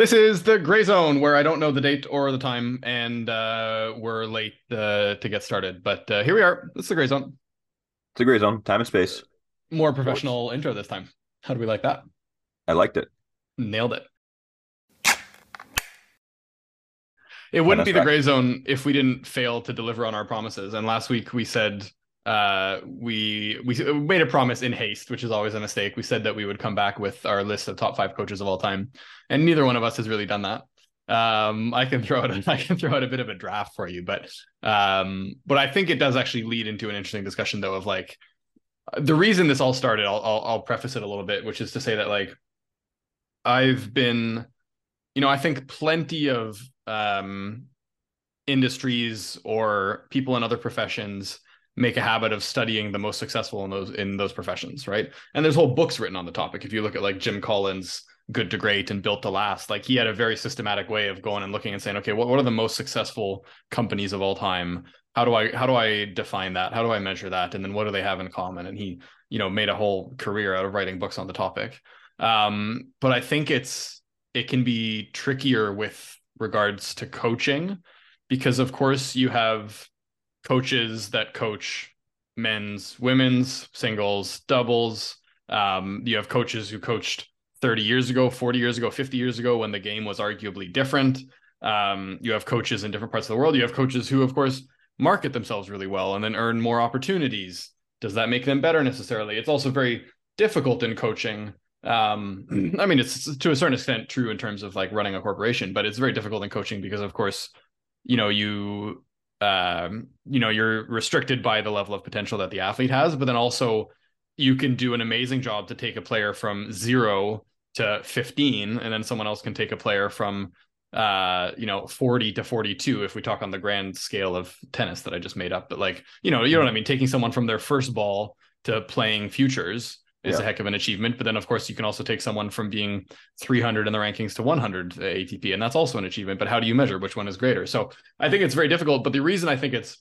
This is the gray zone where I don't know the date or the time, and uh, we're late uh, to get started. But uh, here we are. This is the gray zone. It's a gray zone, time and space. More professional intro this time. How do we like that? I liked it. Nailed it. It wouldn't be the gray zone if we didn't fail to deliver on our promises. And last week we said uh, we we made a promise in haste, which is always a mistake. We said that we would come back with our list of top five coaches of all time, and neither one of us has really done that. Um, I can throw out I can throw out a bit of a draft for you, but um, but I think it does actually lead into an interesting discussion though of like the reason this all started. I'll, I'll I'll preface it a little bit, which is to say that like I've been, you know, I think plenty of um industries or people in other professions make a habit of studying the most successful in those in those professions, right? And there's whole books written on the topic. If you look at like Jim Collins' Good to Great and Built to Last, like he had a very systematic way of going and looking and saying, okay, what, what are the most successful companies of all time? How do I how do I define that? How do I measure that? And then what do they have in common? And he, you know, made a whole career out of writing books on the topic. Um, but I think it's it can be trickier with regards to coaching because of course you have coaches that coach men's, women's, singles, doubles. Um, you have coaches who coached 30 years ago, 40 years ago, 50 years ago when the game was arguably different. Um, you have coaches in different parts of the world. You have coaches who, of course, market themselves really well and then earn more opportunities. Does that make them better necessarily? It's also very difficult in coaching. Um, I mean, it's to a certain extent true in terms of like running a corporation, but it's very difficult in coaching because, of course, you know, you um, you know, you're restricted by the level of potential that the athlete has, but then also you can do an amazing job to take a player from zero to 15, and then someone else can take a player from uh you know 40 to 42 if we talk on the grand scale of tennis that i just made up. But like you know you know what i mean? Taking someone from their first ball to playing futures is yeah. a heck of an achievement. But then, of course, you can also take someone from being 300 in the rankings to 100 ATP, and that's also an achievement. But how do you measure which one is greater? So I think it's very difficult. But the reason I think it's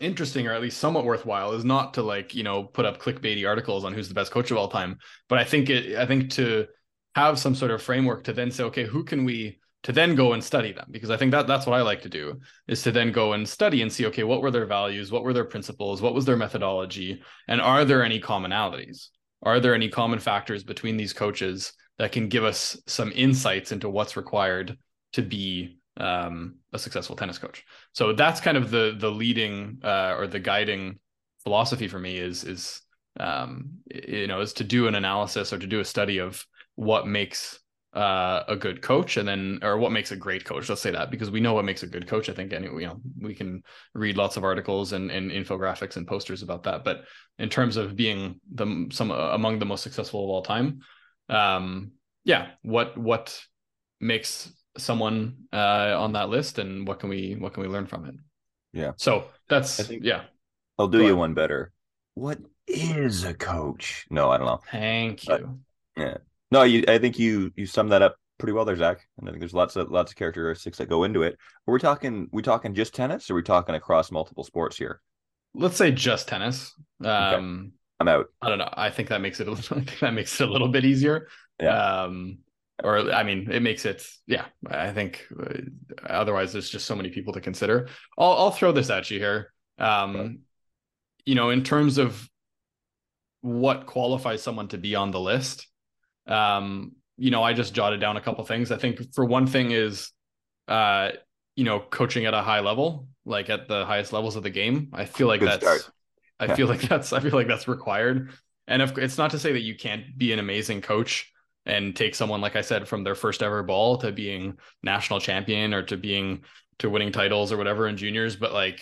interesting or at least somewhat worthwhile is not to like you know put up clickbaity articles on who's the best coach of all time, but I think it I think to have some sort of framework to then say, okay, who can we to then go and study them because i think that that's what i like to do is to then go and study and see okay what were their values what were their principles what was their methodology and are there any commonalities are there any common factors between these coaches that can give us some insights into what's required to be um, a successful tennis coach? So that's kind of the the leading uh, or the guiding philosophy for me is is um, you know is to do an analysis or to do a study of what makes uh, a good coach and then or what makes a great coach let's say that because we know what makes a good coach i think anyway you know we can read lots of articles and, and infographics and posters about that. But in terms of being the some uh, among the most successful of all time um yeah what what makes someone uh on that list and what can we what can we learn from it? Yeah. So that's think, yeah. I'll do you one better. What is a coach? No i don't know. Thank you. uh, yeah no, you. I think you you summed that up pretty well there, Zach. And I think there's lots of lots of characteristics that go into it. Are we talking we talking just tennis, or are we talking across multiple sports here? Let's say just tennis. Um, okay. I'm out. I don't know. I think that makes it. I think that makes it a little bit easier. Yeah. Um, or I mean, it makes it. Yeah. I think. Uh, otherwise, there's just so many people to consider. I'll I'll throw this at you here. Um, okay. you know, in terms of what qualifies someone to be on the list um, you know, I just jotted down a couple things. I think for one thing is, uh, you know, coaching at a high level, like at the highest levels of the game. I feel like Good that's, start. I yeah. feel like that's, I feel like that's required. And if it's not to say that you can't be an amazing coach and take someone, like I said, from their first ever ball to being national champion or to being to winning titles or whatever in juniors, but like,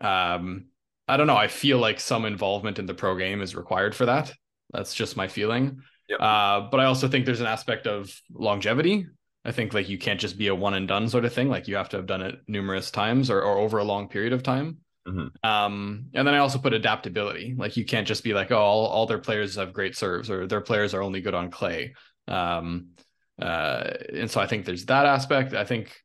um, I don't know. I feel like some involvement in the pro game is required for that. That's just my feeling. Yep. Uh, but I also think there's an aspect of longevity. I think like you can't just be a one and done sort of thing. Like you have to have done it numerous times or, or over a long period of time. Mm-hmm. Um, and then I also put adaptability. Like you can't just be like, oh, all, all their players have great serves or their players are only good on clay. Um, uh, and so I think there's that aspect. I think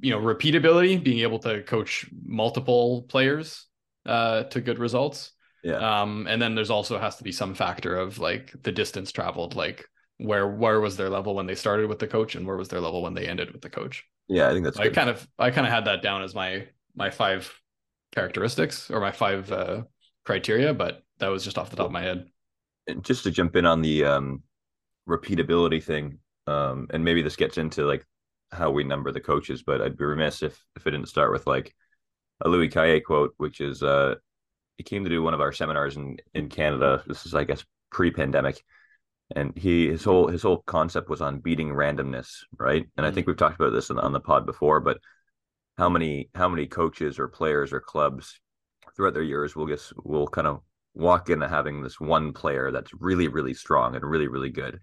you know repeatability, being able to coach multiple players uh, to good results. Yeah. Um, and then there's also has to be some factor of like the distance traveled. Like, where where was their level when they started with the coach and where was their level when they ended with the coach. Yeah, I think that's. I kind of I kind of had that down as my my five characteristics or my five uh, criteria, but that was just off the top of my head. And just to jump in on the um, repeatability thing, um, and maybe this gets into like how we number the coaches, but I'd be remiss if if it didn't start with like a Louis Cayer quote, which is uh, he came to do one of our seminars in in Canada. This is, I guess, pre-pandemic, and he his whole his whole concept was on beating randomness, right? And mm-hmm. I think we've talked about this on, on the pod before, but how many how many coaches or players or clubs throughout their years will just will kind of walk into having this one player that's really really strong and really really good,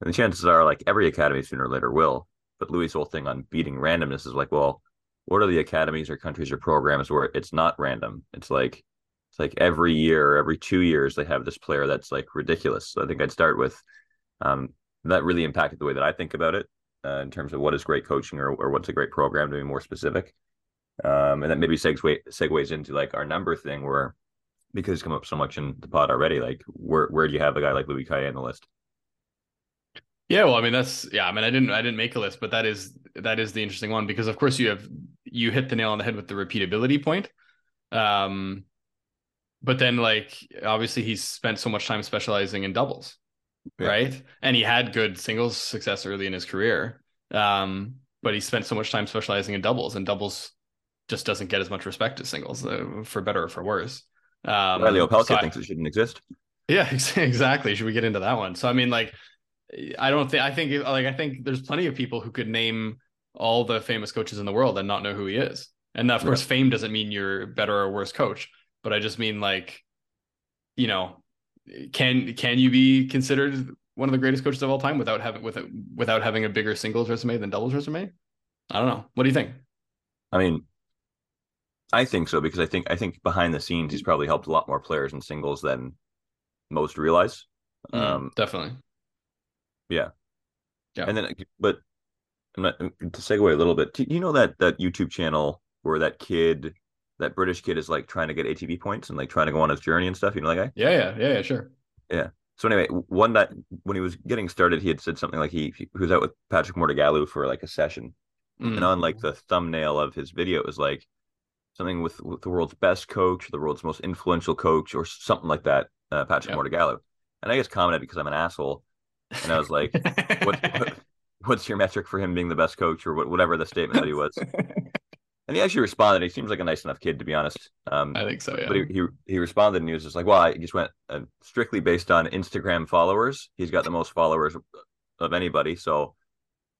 and the chances are like every academy sooner or later will. But Louis' whole thing on beating randomness is like, well, what are the academies or countries or programs where it's not random? It's like it's like every year, every two years, they have this player that's like ridiculous. So I think I'd start with um, that really impacted the way that I think about it uh, in terms of what is great coaching or, or what's a great program to be more specific. Um, and that maybe segue, segues into like our number thing where because it's come up so much in the pod already, like where where do you have a guy like Louis Cayer on the list? Yeah, well, I mean that's yeah. I mean, I didn't I didn't make a list, but that is that is the interesting one because of course you have you hit the nail on the head with the repeatability point. Um, but then like obviously he's spent so much time specializing in doubles, yeah. right? And he had good singles success early in his career. Um, but he spent so much time specializing in doubles, and doubles just doesn't get as much respect as singles, uh, for better or for worse. Um, Reilly Opelka so thinks I, it shouldn't exist. Yeah, exactly. Should we get into that one? So I mean, like, I don't think I think like I think there's plenty of people who could name all the famous coaches in the world and not know who he is. And of course, fame doesn't mean you're better or worse coach, but I just mean like, you know, can can you be considered one of the greatest coaches of all time without having with without having a bigger singles resume than doubles resume? I don't know. What do you think? I mean, I think so because I think I think behind the scenes he's probably helped a lot more players in singles than most realize. Mm, um, definitely. Yeah. Yeah. And then, but I'm not, to segue a little bit, do you know that that YouTube channel where that kid, that British kid, is like trying to get ATP points and like trying to go on his journey and stuff? You know that guy? Yeah, yeah, yeah, yeah, sure. Yeah. So anyway, one that when he was getting started, he had said something like he, he was out with Patrick Mouratoglou for like a session, mm. and on like the thumbnail of his video, it was like something with, with the world's best coach, the world's most influential coach, or something like that, uh, Patrick yep. Mouratoglou. And I just commented because I'm an asshole, and I was like, what, what, what's your metric for him being the best coach or whatever the statement that he was. and he actually responded. He seems like a nice enough kid, to be honest. Um, I think so. Yeah. But he, he, he responded and he was just like, "Well, I just went uh, strictly based on Instagram followers. He's got the most followers of anybody, so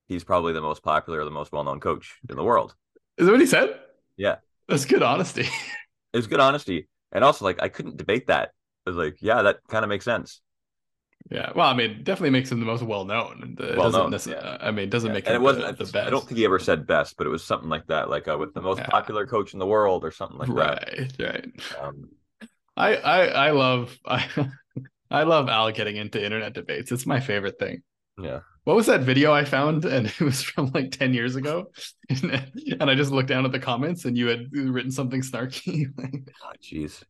he's probably the most popular, the most well-known coach in the world." Is that what he said? Yeah, that's good honesty. it's good honesty, and also like I couldn't debate that. I was like, "Yeah, that kind of makes sense." Yeah, well, I mean, definitely makes him the most well known. Well known. Yeah. I mean, it doesn't yeah. make and it wasn't the, the, best. I don't think he ever said best, but it was something like that, like uh, with the most yeah. popular coach in the world or something like right, that. Right, right. Um, I, I, I love, I, I love Al getting into internet debates. It's my favorite thing. Yeah. What was that video I found? And it was from like 10 years ago. and I just looked down at the comments and you had written something snarky. oh, jeez.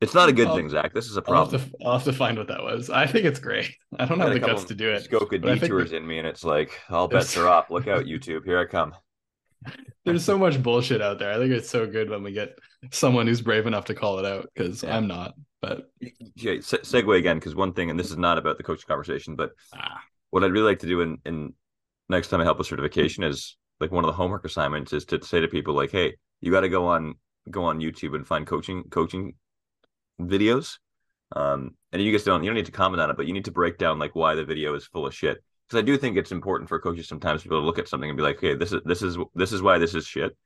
It's not a good I'll, thing, Zach. This is a problem. I'll have, to, I'll have, to, find what that was. I think it's great. I don't have the guts to do it. Muskoka detours in me, and it's like all bets are off. Look out, YouTube! Here I come. There's so much bullshit out there. I think it's so good when we get someone who's brave enough to call it out because yeah. I'm not. But yeah, se- segue again because one thing, and this is not about the coaching conversation, but ah. what I'd really like to do in, in next time I help with certification is like one of the homework assignments is to say to people like, hey, you got to go on go on YouTube and find coaching coaching videos. Um, and you guys don't you don't need to comment on it, but you need to break down like why the video is full of shit. Because I do think it's important for coaches sometimes to be able to look at something and be like, okay, this is this is this is why this is shit.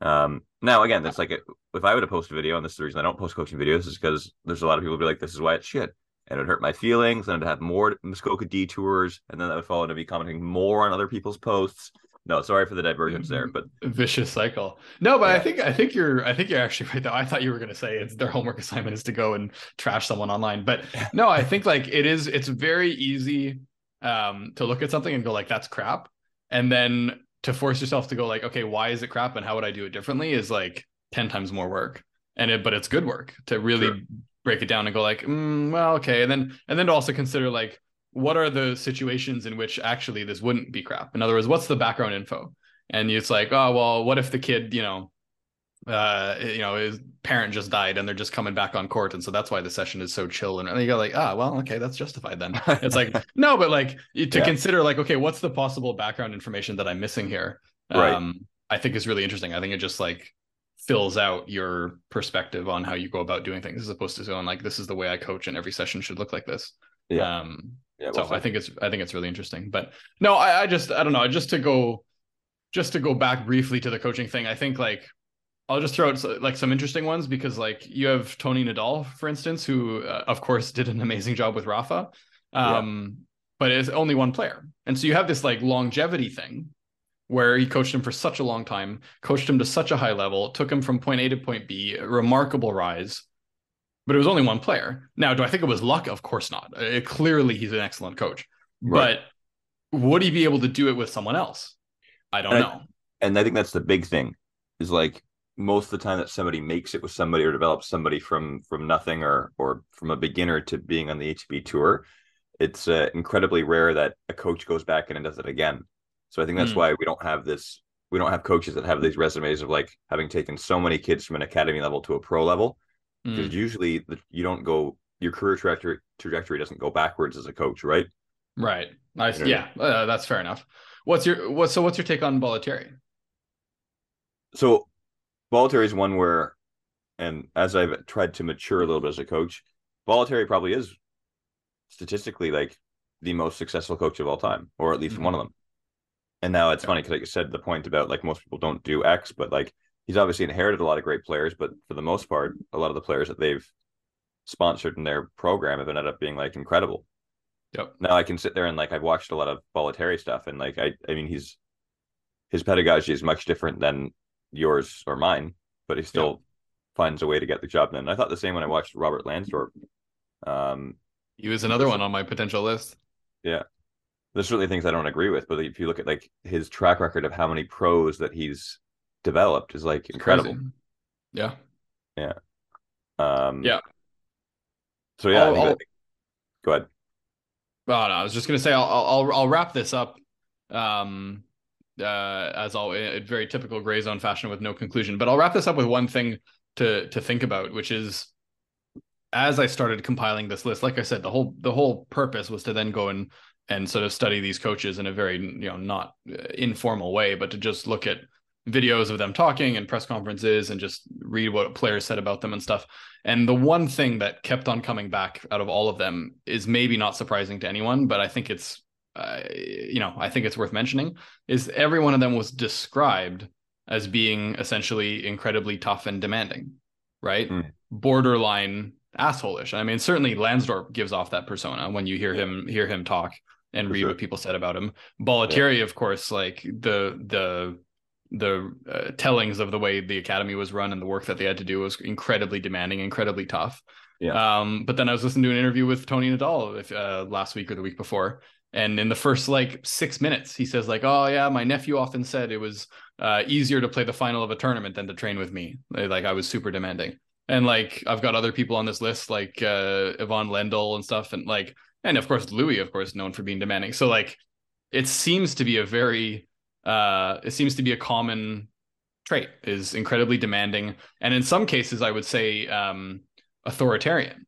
Um, now again, that's like a, if I would have posted a video, and this is the reason I don't post coaching videos, is because there's a lot of people be like, this is why it's shit. And it hurt my feelings, and I'd have more Muskoka detours, and then that would follow to be commenting more on other people's posts no sorry for the divergence there but vicious cycle no but yeah. i think i think you're i think you're actually right though i thought you were going to say it's their homework assignment is to go and trash someone online but no i think like it is it's very easy um to look at something and go like that's crap and then to force yourself to go like okay why is it crap and how would i do it differently is like 10 times more work and it but it's good work to really sure. break it down and go like mm, well okay and then and then to also consider like what are the situations in which actually this wouldn't be crap? In other words, what's the background info? And it's like, oh well, what if the kid, you know, uh, you know, his parent just died and they're just coming back on court, and so that's why the session is so chill. And you go like, ah, well, okay, that's justified then. It's like no, but like to yeah. consider like, okay, what's the possible background information that I'm missing here? Right. Um, I think is really interesting. I think it just like fills out your perspective on how you go about doing things as opposed to going like this is the way I coach and every session should look like this. Yeah. Um yeah, well, so I think it's I think it's really interesting. But no, I, I just I don't know, just to go just to go back briefly to the coaching thing, I think like I'll just throw out like some interesting ones because like you have Tony Nadal, for instance, who uh, of course did an amazing job with Rafa, um, yeah. but is only one player, and so you have this like longevity thing where he coached him for such a long time, coached him to such a high level, took him from point A to point B, a remarkable rise. But it was only one player. Now, do I think it was luck? Of course not. It, uh, clearly, he's an excellent coach. Right. But would he be able to do it with someone else? I don't and know. I, and I think that's the big thing is like most of the time that somebody makes it with somebody or develops somebody from from nothing or or from a beginner to being on the ATP tour, it's uh, incredibly rare that a coach goes back in and does it again. So I think that's mm. why we don't have this. We don't have coaches that have these resumes of like having taken so many kids from an academy level to a pro level. Because mm. usually the, you don't go your career trajectory trajectory doesn't go backwards as a coach, right? Right. I, you know yeah, uh, that's fair enough. What's your what? So what's your take on Bollettieri? So Bollettieri is one where, and as I've tried to mature a little bit as a coach, Bollettieri probably is statistically like the most successful coach of all time, or at least mm-hmm. one of them. And now it's funny because, like you said, the point about like most people don't do X, but like he's obviously inherited a lot of great players, but for the most part, a lot of the players that they've sponsored in their program have ended up being like incredible. Yep. Now I can sit there and like I've watched a lot of Bollettieri stuff, and like I, I mean, he's his pedagogy is much different than yours or mine, but he still yep. finds a way to get the job done. I thought the same when I watched Robert Lansdorp. Um, he was another one on my potential list. Yeah, there's certainly things I don't agree with, but if you look at like his track record of how many pros that he's developed is like incredible. Crazy. Yeah. Yeah. Um yeah. So yeah, I'll, I'll... go ahead. Oh, no, I was just gonna say I'll I'll I'll wrap this up um uh as all very typical gray zone fashion with no conclusion. But I'll wrap this up with one thing to to think about, which is as I started compiling this list, like I said, the whole the whole purpose was to then go and and sort of study these coaches in a very you know not uh, informal way but to just look at videos of them talking and press conferences and just read what players said about them and stuff and the one thing that kept on coming back out of all of them is maybe not surprising to anyone but i think it's uh, you know i think it's worth mentioning is every one of them was described as being essentially incredibly tough and demanding right mm. borderline assholeish i mean certainly lansdorp gives off that persona when you hear yeah. him hear him talk and read sure. what people said about him. Bollettieri, yeah. of course, like the the the uh, tellings of the way the academy was run and the work that they had to do was incredibly demanding, incredibly tough. Yeah. Um, but then I was listening to an interview with Tony Nadal if, uh, last week or the week before, and in the first like six minutes, he says like, "Oh yeah, my nephew often said it was uh, easier to play the final of a tournament than to train with me. Like I was super demanding." And like I've got other people on this list like uh, Ivan Lendl and stuff, and like and of course Louis, of course, known for being demanding. So like, it seems to be a very, uh, it seems to be a common trait is incredibly demanding, and in some cases, I would say um, authoritarian.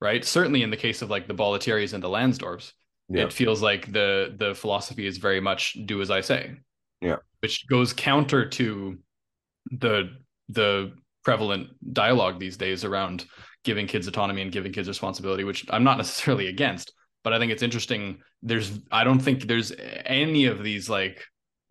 Right. Certainly, in the case of like the Bollettieris and the Lansdorps, yeah. it feels like the the philosophy is very much do as I say. Yeah. Which goes counter to the the prevalent dialogue these days around giving kids autonomy and giving kids responsibility, which I'm not necessarily against, but I think it's interesting. There's, I don't think there's any of these like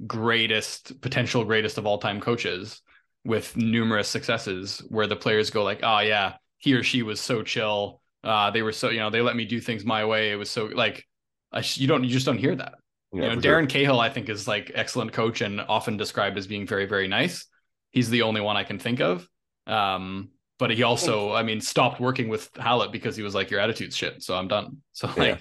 greatest, potential greatest of all time coaches with numerous successes where the players go like, oh yeah, he or she was so chill. Uh, they were so, you know, they let me do things my way. It was so like, I, you don't, you just don't hear that. Yeah, you know, Darren sure. Cahill, I think, is like excellent coach and often described as being very, very nice. He's the only one I can think of. Um, but he also, I mean, stopped working with Halep because he was like, "Your attitude's shit," so I'm done. So like, yeah,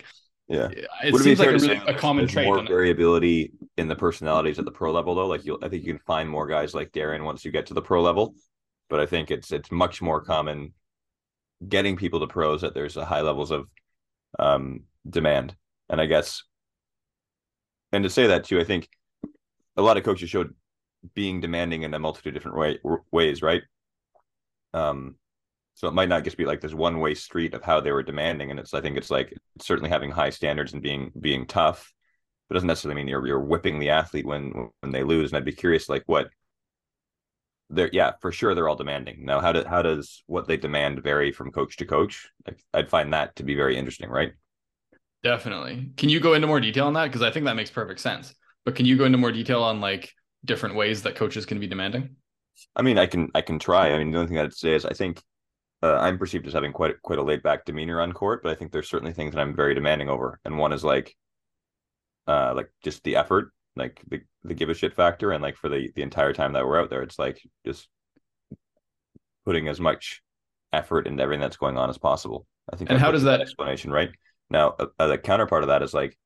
yeah. it Would seems it like a, really, a common trait. More variability in the personalities at the pro level, though. Like, you, I think you can find more guys like Darren once you get to the pro level. But I think it's it's much more common getting people to pros that there's a high levels of um, demand And I guess, and to say that too, I think a lot of coaches showed being demanding in a multitude of different way, ways, right? Um, so it might not just be like this one way street of how they were demanding, and it's I think it's like certainly having high standards and being being tough, but doesn't necessarily mean you're you're whipping the athlete when when they lose. And I'd be curious, like what they're yeah for sure they're all demanding now how do how does what they demand vary from coach to coach i'd find that to be very interesting right definitely can you go into more detail on that because i think that makes perfect sense but can you go into more detail on like different ways that coaches can be demanding? I mean, I can I can try. I mean, the only thing I'd say is I think uh, I'm perceived as having quite quite a laid back demeanor on court, but I think there's certainly things that I'm very demanding over, and one is like, uh, like just the effort, like the the give a shit factor, and like for the the entire time that we're out there, it's like just putting as much effort into everything that's going on as possible. I think. And how does that explanation right now? Uh, the counterpart of that is like,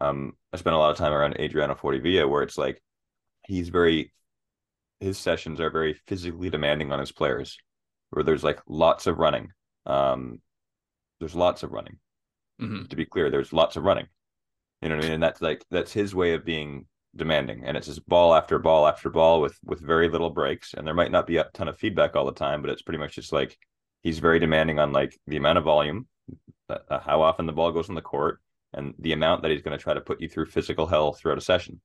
um, I spent a lot of time around Adriano Fuorivia, where it's like he's very his sessions are very physically demanding on his players where there's like lots of running um there's lots of running mm-hmm. to be clear there's lots of running you know what i mean and that's like that's his way of being demanding and it's just ball after ball after ball with with very little breaks and there might not be a ton of feedback all the time but it's pretty much just like he's very demanding on like the amount of volume uh, how often the ball goes on the court and the amount that he's going to try to put you through physical hell throughout a session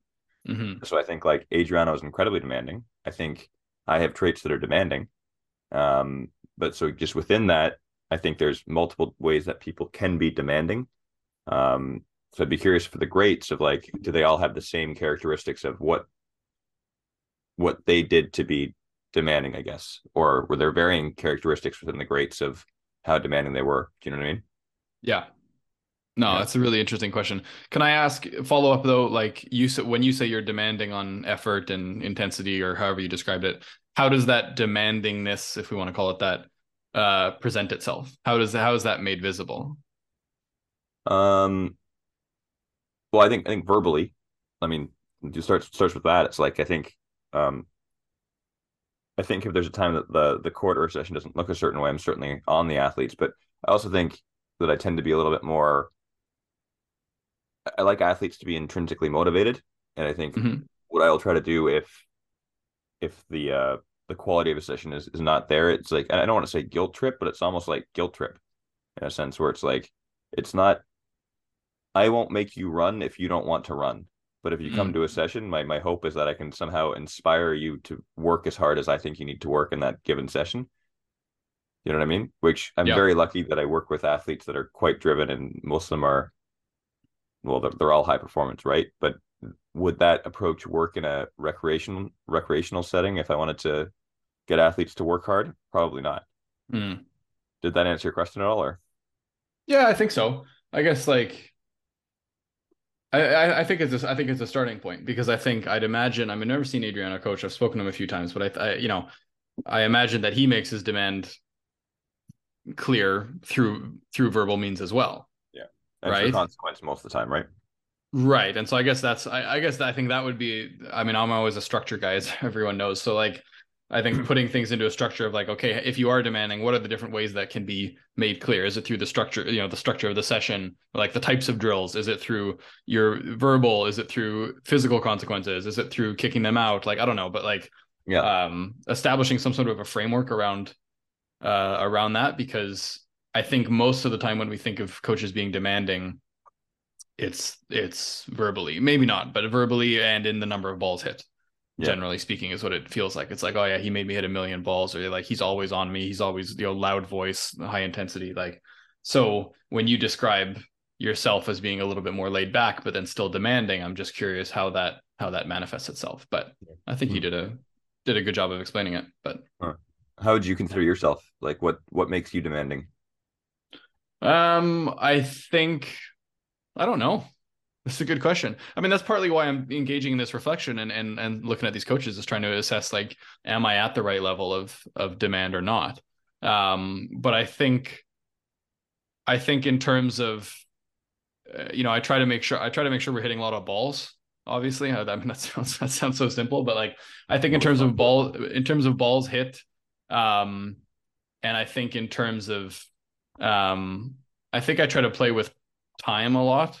Mm-hmm. So I think like Adriano is incredibly demanding. I think I have traits that are demanding. Um, but so just within that, I think there's multiple ways that people can be demanding. Um, so I'd be curious for the greats of like, do they all have the same characteristics of what what they did to be demanding, I guess, or were there varying characteristics within the greats of how demanding they were? Do you know what I mean? Yeah, no, yeah. that's a really interesting question. Can I ask follow up though? Like you said, when you say you're demanding on effort and intensity, or however you described it, how does that demandingness, if we want to call it that, uh, present itself? How does how is that made visible? Um. Well, I think I think verbally. I mean, you start starts with that. It's like I think, um, I think if there's a time that the the court or session doesn't look a certain way, I'm certainly on the athletes. But I also think that I tend to be a little bit more I like athletes to be intrinsically motivated, and I think mm-hmm. what I'll try to do if if the uh the quality of a session is is not there, it's like I don't want to say guilt trip, but it's almost like guilt trip in a sense where it's like it's not. I won't make you run if you don't want to run. But if you come mm. to a session, my my hope is that I can somehow inspire you to work as hard as I think you need to work in that given session. You know what I mean? Which I'm yeah. very lucky that I work with athletes that are quite driven, and most of them are well they're, they're all high performance right but would that approach work in a recreational recreational setting if i wanted to get athletes to work hard? Probably not. Mm. did that answer your question at all or? Yeah i think so. I guess like I, I think it's a, I think it's a starting point because I think I'd imagine I mean I've never seen Adriano coach. I've spoken to him a few times but I, I you know I imagine that he makes his demand clear through through verbal means as well. And right? consequence most of the time right? Right and so i guess that's I, I, guess i think that would be i mean i'm always a structure guy as everyone knows so like i think putting things into a structure of like okay if you are demanding what are the different ways that can be made clear? Is it through the structure you know the structure of the session like the types of drills? Is it through your verbal? Is it through physical consequences? Is it through kicking them out? Like i don't know but like yeah. um establishing some sort of a framework around uh around that because I think most of the time when we think of coaches being demanding, it's it's verbally, maybe not, but verbally and in the number of balls hit. Yeah. Generally speaking, is what it feels like. It's like, oh yeah, he made me hit a million balls, or like he's always on me. He's always you know loud voice, high intensity. Like so, when you describe yourself as being a little bit more laid back, but then still demanding, I'm just curious how that how that manifests itself. But I think you hmm. did a did a good job of explaining it. But how would you consider yourself? Like what what makes you demanding? Um, I think I don't know. That's a good question. I mean, that's partly why I'm engaging in this reflection and and and looking at these coaches is trying to assess like, am I at the right level of of demand or not? Um, but I think, I think in terms of, uh, you know, I try to make sure I try to make sure we're hitting a lot of balls. Obviously, I, I mean that sounds that sounds so simple, but like I think in terms of ball in terms of balls hit, um, and I think in terms of um, I think I try to play with time a lot.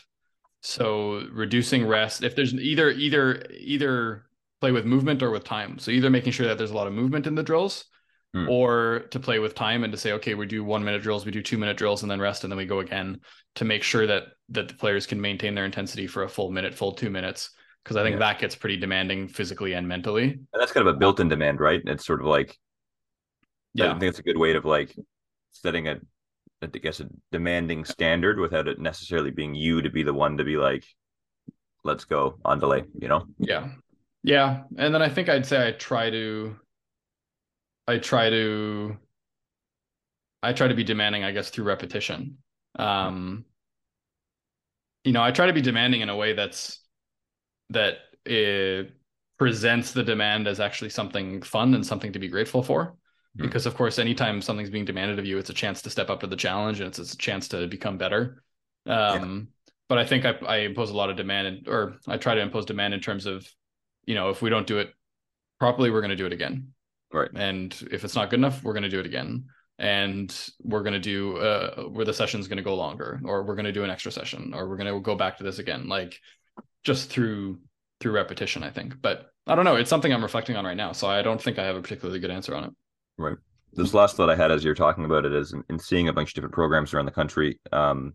So reducing rest. If there's either either either play with movement or with time. So either making sure that there's a lot of movement in the drills, hmm. or to play with time and to say, okay, we do one minute drills, we do two minute drills, and then rest, and then we go again to make sure that that the players can maintain their intensity for a full minute, full two minutes. Because I think yeah. that gets pretty demanding physically and mentally. And that's kind of a built-in demand, right? It's sort of like, yeah, I think it's a good way of like setting a, I guess, a demanding standard without it necessarily being you to be the one to be like, let's go on delay, you know? Yeah. Yeah. And then I think I'd say I try to I try to I try to be demanding, I guess, through repetition. Um you know, I try to be demanding in a way that's that it presents the demand as actually something fun and something to be grateful for. Mm-hmm. Because of course, anytime something's being demanded of you, it's a chance to step up to the challenge and it's, it's a chance to become better. Um, yeah. but I think I, I impose a lot of demand and, or I try to impose demand in terms of you know, if we don't do it properly, we're going to do it again. Right. And if it's not good enough, we're going to do it again. And we're going to do uh, where the session's going to go longer, or we're going to do an extra session, or we're going to go back to this again, like just through through repetition, I think. But I don't know. It's something I'm reflecting on right now, so I don't think I have a particularly good answer on it. Right. This last thought I had as you're talking about it is in, in seeing a bunch of different programs around the country. Um,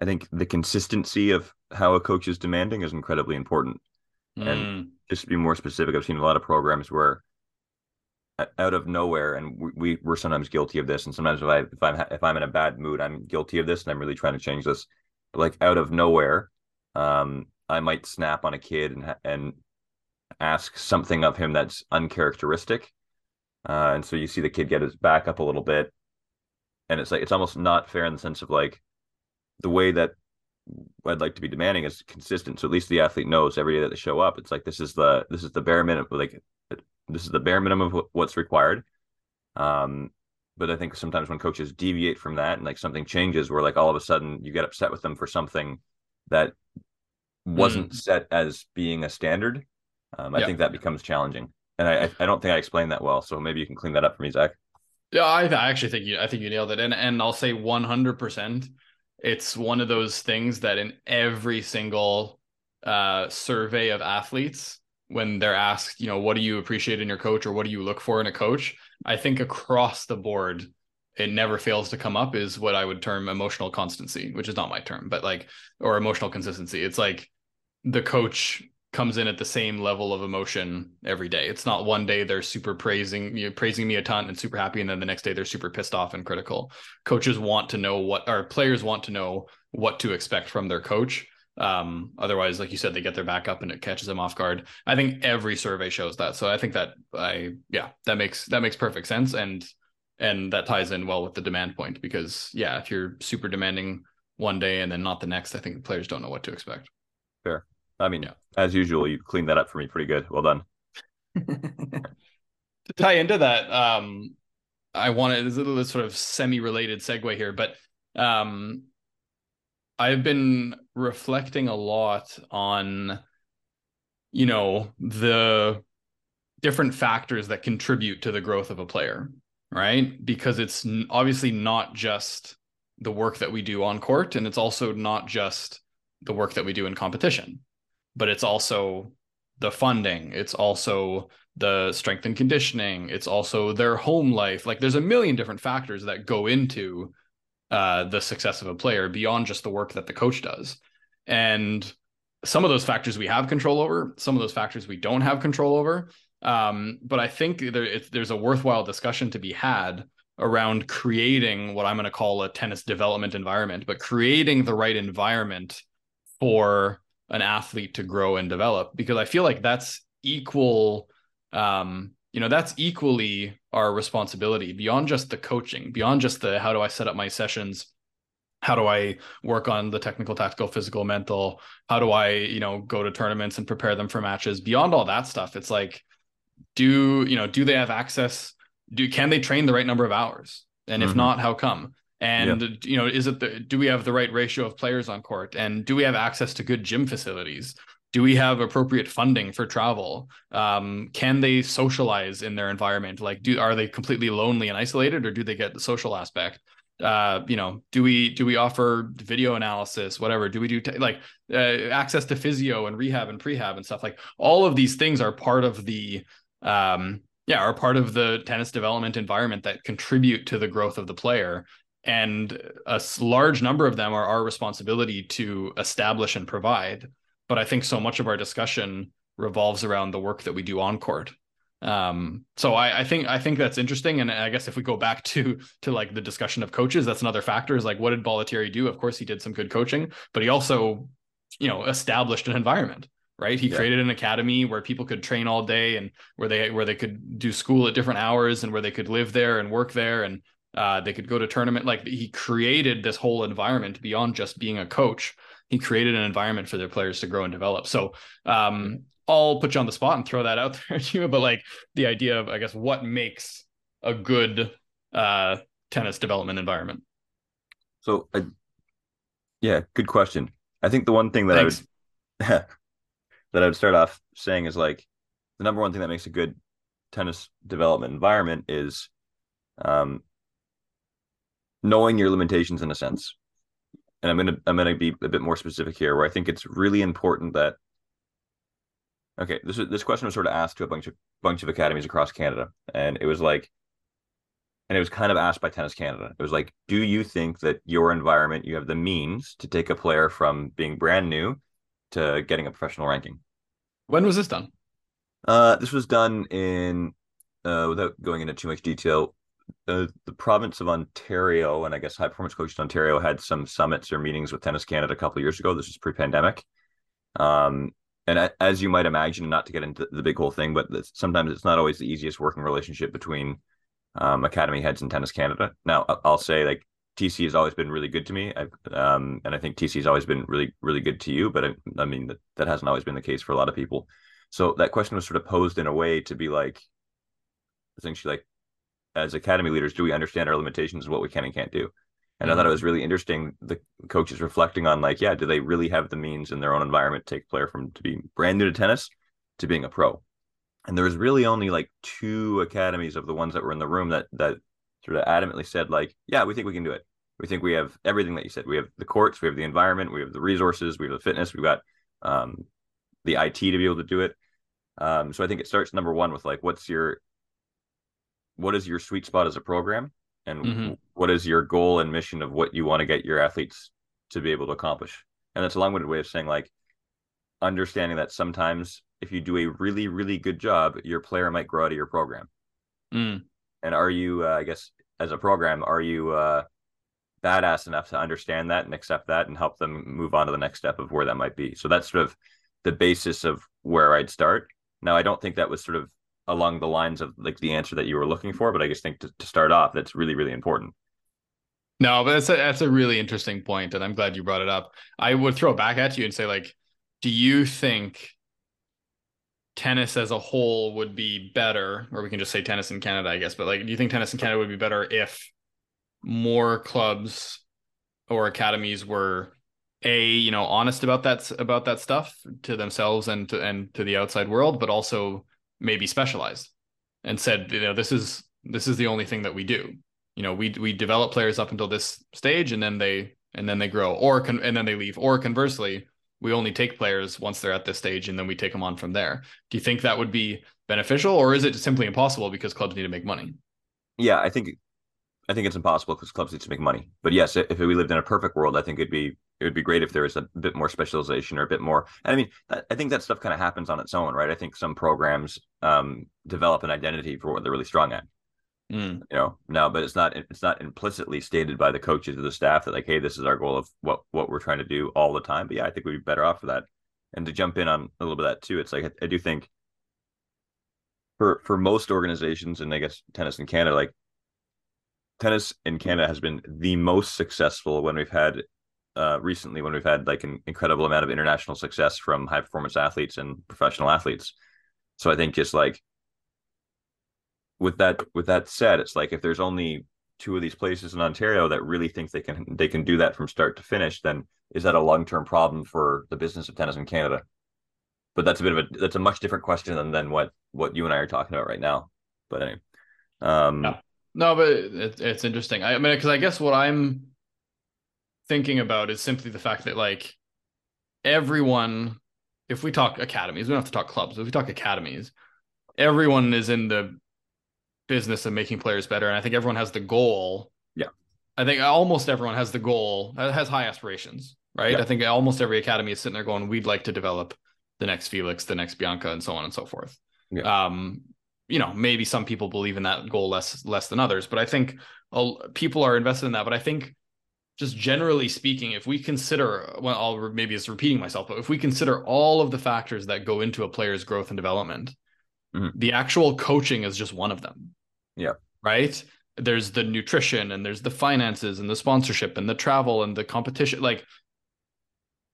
I think the consistency of how a coach is demanding is incredibly important. Mm. And just to be more specific, I've seen a lot of programs where out of nowhere, and we, we we're sometimes guilty of this. And sometimes if I if I'm if I'm in a bad mood, I'm guilty of this, and I'm really trying to change this. But like out of nowhere, um, I might snap on a kid and and ask something of him that's uncharacteristic. Uh, and so you see the kid get his back up a little bit, and it's like it's almost not fair in the sense of like the way that I'd like to be demanding is consistent. So at least the athlete knows every day that they show up. It's like this is the this is the bare minimum. Like this is the bare minimum of what's required. Um, but I think sometimes when coaches deviate from that and like something changes, where like all of a sudden you get upset with them for something that wasn't mm. set as being a standard. Um, I yeah. think that becomes challenging, and I I don't think I explained that well. So maybe you can clean that up for me, Zach. Yeah, I, I actually think you I think you nailed it, and and I'll say one hundred percent it's one of those things that in every single uh, survey of athletes, when they're asked, you know, what do you appreciate in your coach or what do you look for in a coach? I think across the board, it never fails to come up is what I would term emotional constancy, which is not my term, but like, or emotional consistency. It's like the coach comes in at the same level of emotion every day. It's not one day they're super praising you know, praising me a ton and super happy, and then the next day they're super pissed off and critical. Coaches want to know what our players want to know what to expect from their coach. Um, otherwise, like you said, they get their back up and it catches them off guard. I think every survey shows that. So I think that I yeah, that makes that makes perfect sense. And and that ties in well with the demand point because yeah, if you're super demanding one day and then not the next, I think players don't know what to expect. Fair. I mean, yeah. as usual, you cleaned that up for me pretty good. Well done. to tie into that, um, I wanted a little sort of semi-related segue here, but um, I've been reflecting a lot on, you know, the different factors that contribute to the growth of a player, right? Because it's obviously not just the work that we do on court, and it's also not just the work that we do in competition but it's also the funding it's also the strength and conditioning it's also their home life. Like there's a million different factors that go into uh, the success of a player beyond just the work that the coach does. And some of those factors we have control over some of those factors we don't have control over. Um, but i think there, there's a worthwhile discussion to be had around creating what i'm going to call a tennis development environment but creating the right environment for an athlete to grow and develop because I feel like that's equal um you know that's equally our responsibility beyond just the coaching beyond just the how do I set up my sessions? How do I work on the technical tactical physical mental? How do I you know go to tournaments and prepare them for matches? Beyond all that stuff it's like do you know do they have access? Do can they train the right number of hours? And if mm-hmm. not how come and yeah. you know, is it the do we have the right ratio of players on court? And do we have access to good gym facilities? Do we have appropriate funding for travel? Um, can they socialize in their environment? Like, do are they completely lonely and isolated, or do they get the social aspect? uh, you know, do we do we offer video analysis, whatever? Do we do t- like uh, access to physio and rehab and prehab and stuff? Like all of these things are part of the um, yeah, are part of the tennis development environment that contribute to the growth of the player. And a large number of them are our responsibility to establish and provide. But I think so much of our discussion revolves around the work that we do on court. Um, so I, I think I think that's interesting. And I guess if we go back to to like the discussion of coaches, that's another factor is like what did Bollettieri do? Of course he did some good coaching, but he also, you know, established an environment right he yeah. created an academy where people could train all day and where they where they could do school at different hours and where they could live there and work there and uh, they could go to tournament like he created this whole environment beyond just being a coach he created an environment for their players to grow and develop so um, I'll put you on the spot and throw that out there to you. But like the idea of, I guess, what makes a good uh, tennis development environment? So, uh, yeah, good question. I think the one thing that Thanks. I would that I would start off saying is like the number one thing that makes a good tennis development environment is um, knowing your limitations in a sense. And I'm gonna I'm gonna be a bit more specific here, where I think it's really important that Okay, this this question was sort of asked to a bunch of bunch of academies across Canada, and it was like, and it was kind of asked by Tennis Canada. It was like, do you think that your environment, you have the means to take a player from being brand new to getting a professional ranking? When was this done? Uh, this was done in, uh, without going into too much detail, uh, the province of Ontario and I guess High Performance Coaches Ontario had some summits or meetings with Tennis Canada a couple years ago. This was pre-pandemic. Um, and as you might imagine, not to get into the big whole thing, but sometimes it's not always the easiest working relationship between um, academy heads and Tennis Canada. Now, I'll say like TC has always been really good to me, um, and I think TC has always been really, really good to you. But I, I mean that that hasn't always been the case for a lot of people. So that question was sort of posed in a way to be like, essentially, like as academy leaders, do we understand our limitations and what we can and can't do? And mm-hmm. I thought it was really interesting the coaches reflecting on like, yeah, do they really have the means in their own environment to take a player from to being brand new to tennis to being a pro? And there was really only like two academies of the ones that were in the room that that sort of adamantly said like, yeah, we think we can do it. We think we have everything that you said. We have the courts, we have the environment, we have the resources, we have the fitness, we've got um, the IT to be able to do it. Um, so I think it starts number one with like, what's your what is your sweet spot as a program? and mm-hmm. what is your goal and mission of what you want to get your athletes to be able to accomplish and that's a long-winded way of saying like understanding that sometimes if you do a really really good job your player might grow out of your program mm. and are you uh, i guess as a program are you uh, badass enough to understand that and accept that and help them move on to the next step of where that might be so that's sort of the basis of where i'd start now i don't think that was sort of along the lines of like the answer that you were looking for, but I just think to, to start off, that's really, really important. No, but that's a, that's a really interesting point, and I'm glad you brought it up. I would throw it back at you and say, like, do you think tennis as a whole would be better, or we can just say tennis in Canada, I guess, but like, do you think tennis in Canada would be better if more clubs or academies were a you know honest about that about that stuff to themselves and to and to the outside world, but also maybe specialized and said, you know, this is this is the only thing that we do. You know, we we develop players up until this stage, and then they and then they grow, or con- and then they leave, or conversely, we only take players once they're at this stage, and then we take them on from there. Do you think that would be beneficial, or is it simply impossible because clubs need to make money? Yeah, I think I think it's impossible because clubs need to make money. But yes, if we lived in a perfect world, I think it'd be it would be great if there was a bit more specialization or a bit more. I mean, I think that stuff kind of happens on its own, right? I think some programs um, develop an identity for what they're really strong at. Mm. You know, now, but it's not it's not implicitly stated by the coaches or the staff that like, hey, this is our goal of what what we're trying to do all the time. But yeah, I think we'd be better off for that. And to jump in on a little bit of that too, it's like I, I do think for for most organizations, and I guess tennis in Canada, like tennis in Canada has been the most successful when we've had uh, recently when we've had like an incredible amount of international success from high performance athletes and professional athletes. So I think just like with that with that said, it's like if there's only two of these places in Ontario that really think they can they can do that from start to finish, then is that a long term problem for the business of tennis in Canada? But that's a bit of a that's a much different question than than what what you and I are talking about right now. But anyway, um, yeah. No, but it, it's interesting. I, I mean, because I guess what I'm thinking about is simply the fact that like everyone, if we talk academies, we don't have to talk clubs. If we talk academies, everyone is in the business of making players better, and I think everyone has the goal. Yeah, I think almost everyone has the goal, has high aspirations, right? Yeah. I think almost every academy is sitting there going, "We'd like to develop the next Felix, the next Bianca, and so on and so forth." Yeah. Um, you know, maybe some people believe in that goal less less than others, but I think people are invested in that. But I think just generally speaking, if we consider, well, I'll maybe it's repeating myself, but if we consider all of the factors that go into a player's growth and development, mm-hmm. the actual coaching is just one of them. Yeah. Right. There's the nutrition and there's the finances and the sponsorship and the travel and the competition. Like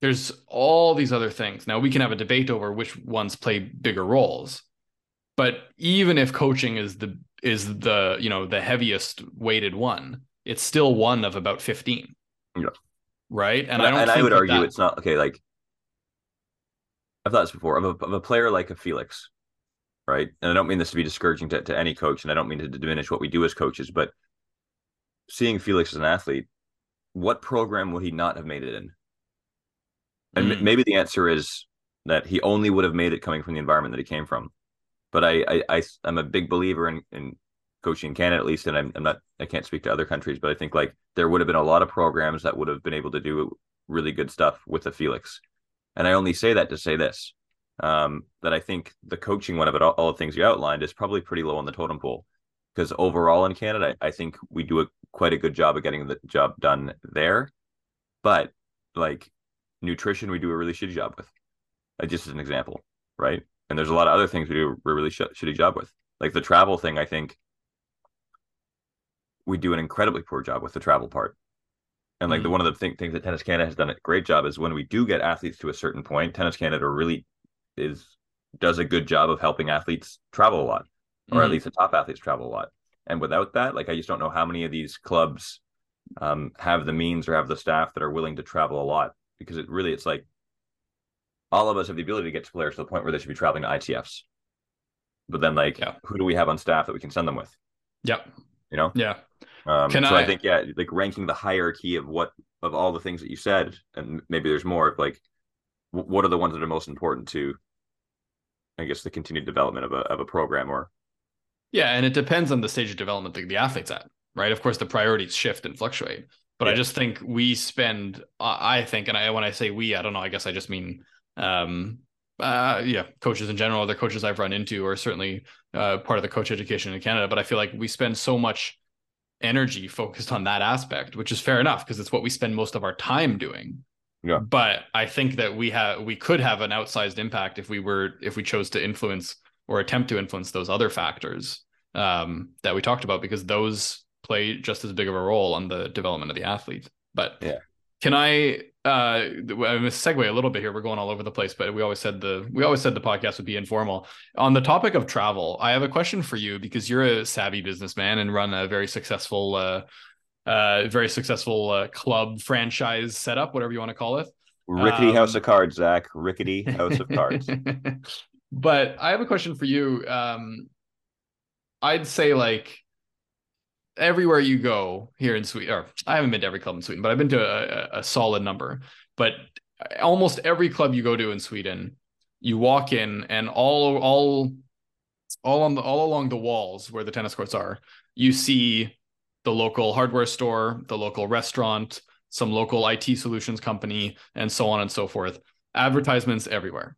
there's all these other things. Now we can have a debate over which ones play bigger roles. But even if coaching is the is the, you know, the heaviest weighted one, it's still one of about 15. Yeah. Right. And, and I don't and I would argue that... it's not okay. Like I've thought this before of a, of a player like a Felix, right? And I don't mean this to be discouraging to, to any coach, and I don't mean to diminish what we do as coaches, but seeing Felix as an athlete, what program would he not have made it in? And mm. m- maybe the answer is that he only would have made it coming from the environment that he came from. But I, I, I am a big believer in, in coaching in Canada at least, and I'm, I'm not I can't speak to other countries, but I think like there would have been a lot of programs that would have been able to do really good stuff with the Felix. And I only say that to say this. Um, that I think the coaching one of it, all, all the things you outlined, is probably pretty low on the totem pole. Because overall in Canada, I think we do a quite a good job of getting the job done there. But like nutrition, we do a really shitty job with. Uh, just as an example, right? And there's a lot of other things we do a really sh- shitty job with. Like the travel thing, I think we do an incredibly poor job with the travel part. And like mm the one of the th- things that Tennis Canada has done a great job is when we do get athletes to a certain point, Tennis Canada really is does a good job of helping athletes travel a lot, or mm at least the top athletes travel a lot. And without that, like I just don't know how many of these clubs um, have the means or have the staff that are willing to travel a lot because it really it's like all of us have the ability to get to players to the point where they should be traveling to ITFs. But then like yeah. who do we have on staff that we can send them with? Yep. You know? Yeah. Um, Can so I... I think yeah, like ranking the hierarchy of what of all the things that you said, and maybe there's more. Like, what are the ones that are most important to, I guess, the continued development of a of a program or. Yeah, and it depends on the stage of development that the athlete's at, right? Of course, the priorities shift and fluctuate, but yeah. I just think we spend. I think, and I when I say we, I don't know. I guess I just mean um uh, yeah, coaches in general, other coaches I've run into, are certainly uh, part of the coach education in Canada. But I feel like we spend so much energy focused on that aspect, which is fair enough because it's what we spend most of our time doing. Yeah. But I think that we have we could have an outsized impact if we were if we chose to influence or attempt to influence those other factors um, that we talked about because those play just as big of a role on the development of the athlete. But yeah, can I uh I'm gonna segue a little bit here. We're going all over the place, but we always said the we always said the podcast would be informal. On the topic of travel, I have a question for you because you're a savvy businessman and run a very successful uh uh very successful uh, club franchise setup, whatever you want to call it. Rickety um, house of cards, Zach. Rickety house of cards. but I have a question for you. Um I'd say like everywhere you go here in Sweden, or I haven't been to every club in Sweden, but I've been to a, a solid number. But uh, almost every club you go to in Sweden, you walk in and all all all on the all along the walls where the tennis courts are, you see the local hardware store, the local restaurant, some local IT solutions company, and so on and so forth. Advertisements everywhere,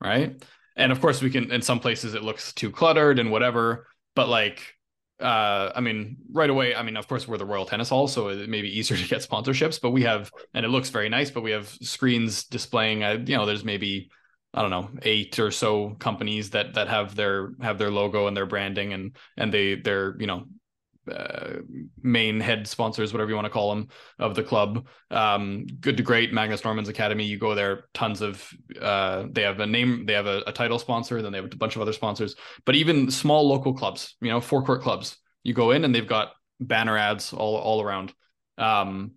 right? And of course, we can in some places it looks too cluttered and whatever, but like uh i mean right away i mean of course we're the royal tennis hall so it may be easier to get sponsorships but we have and it looks very nice but we have screens displaying uh, you know there's maybe i don't know eight or so companies that that have their have their logo and their branding and and they they're you know uh, main head sponsors, whatever you want to call them, of the club. Um, good to great, Magnus Norman's Academy. You go there, tons of. Uh, they have a name, they have a, a, title sponsor, then they have a bunch of other sponsors. But even small local clubs, you know, four court clubs, you go in and they've got banner ads all all around. Um,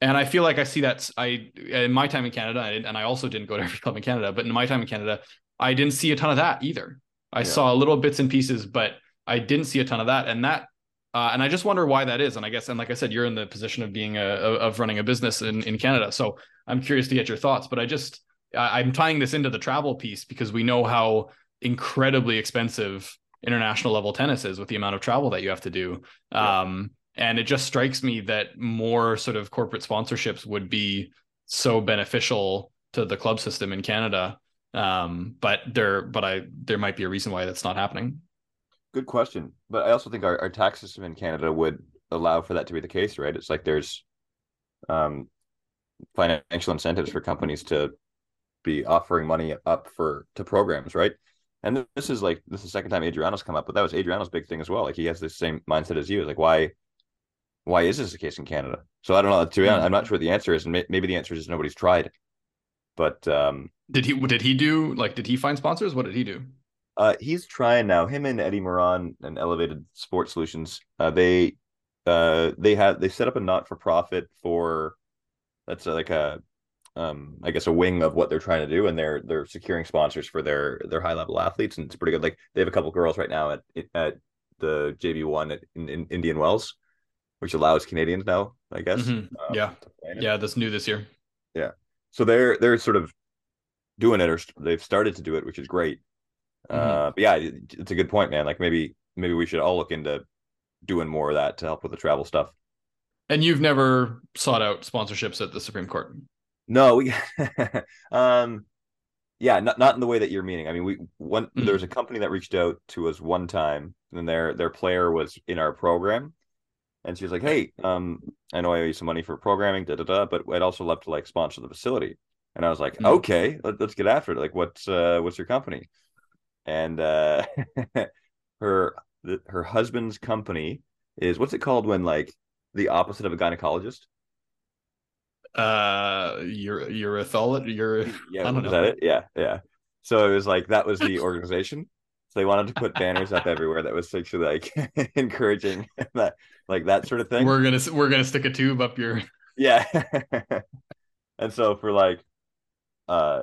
and I feel like I see that I in my time in Canada, and I also didn't go to every club in Canada, but in my time in Canada, I didn't see a ton of that either. I yeah. saw little bits and pieces, but I didn't see a ton of that, and that Uh, and I just wonder why that is. And I guess, and like I said, you're in the position of being a of running a business in in Canada. So I'm curious to get your thoughts. But I just I'm tying this into the travel piece because we know how incredibly expensive international level tennis is with the amount of travel that you have to do. Yeah. Um, and it just strikes me that more sort of corporate sponsorships would be so beneficial to the club system in Canada. Um, but there, but I there might be a reason why that's not happening. Good question, but I also think our, our tax system in Canada would allow for that to be the case, right? It's like there's um, financial incentives for companies to be offering money up for to programs, right? And this is like this is the second time Adriano's come up, but that was Adriano's big thing as well. Like he has the same mindset as you. Like why why is this the case in Canada? So I don't know. To be honest, I'm not sure what the answer is, and maybe the answer is nobody's tried. But um, did he? Did he do like? Did he find sponsors? What did he do? Uh, he's trying now. Him and Eddie Moran and Elevated Sports Solutions. Uh, they uh, they had they set up a not for profit for that's like a um, I guess a wing of what they're trying to do, and they're they're securing sponsors for their their high level athletes, and it's pretty good. Like they have a couple girls right now at at the JV one in, in Indian Wells, which allows Canadians now, I guess. Mm-hmm. Um, yeah, yeah, that's new this year. Yeah, so they're they're sort of doing it, or they've started to do it, which is great. Mm-hmm. Uh, but yeah, it's a good point, man. Like maybe maybe we should all look into doing more of that to help with the travel stuff. And you've never sought out sponsorships at the Supreme Court? No, we um yeah, not not in the way that you're meaning. I mean, we one mm-hmm. there was a company that reached out to us one time, and their their player was in our program, and she was like, "Hey, um, I know I owe you some money for programming, da da da, but I'd also love to like sponsor the facility." And I was like, mm-hmm. "Okay, let, us get after it. Like, what's uh, what's your company?" And uh, her the, her husband's company is what's it called when like the opposite of a gynecologist? uh your urethology your yeah I don't know. that it? Yeah yeah. So it was like that was the organization. So they wanted to put banners up everywhere that was actually like encouraging that like that sort of thing. We're gonna we're gonna stick a tube up your yeah. And so for like uh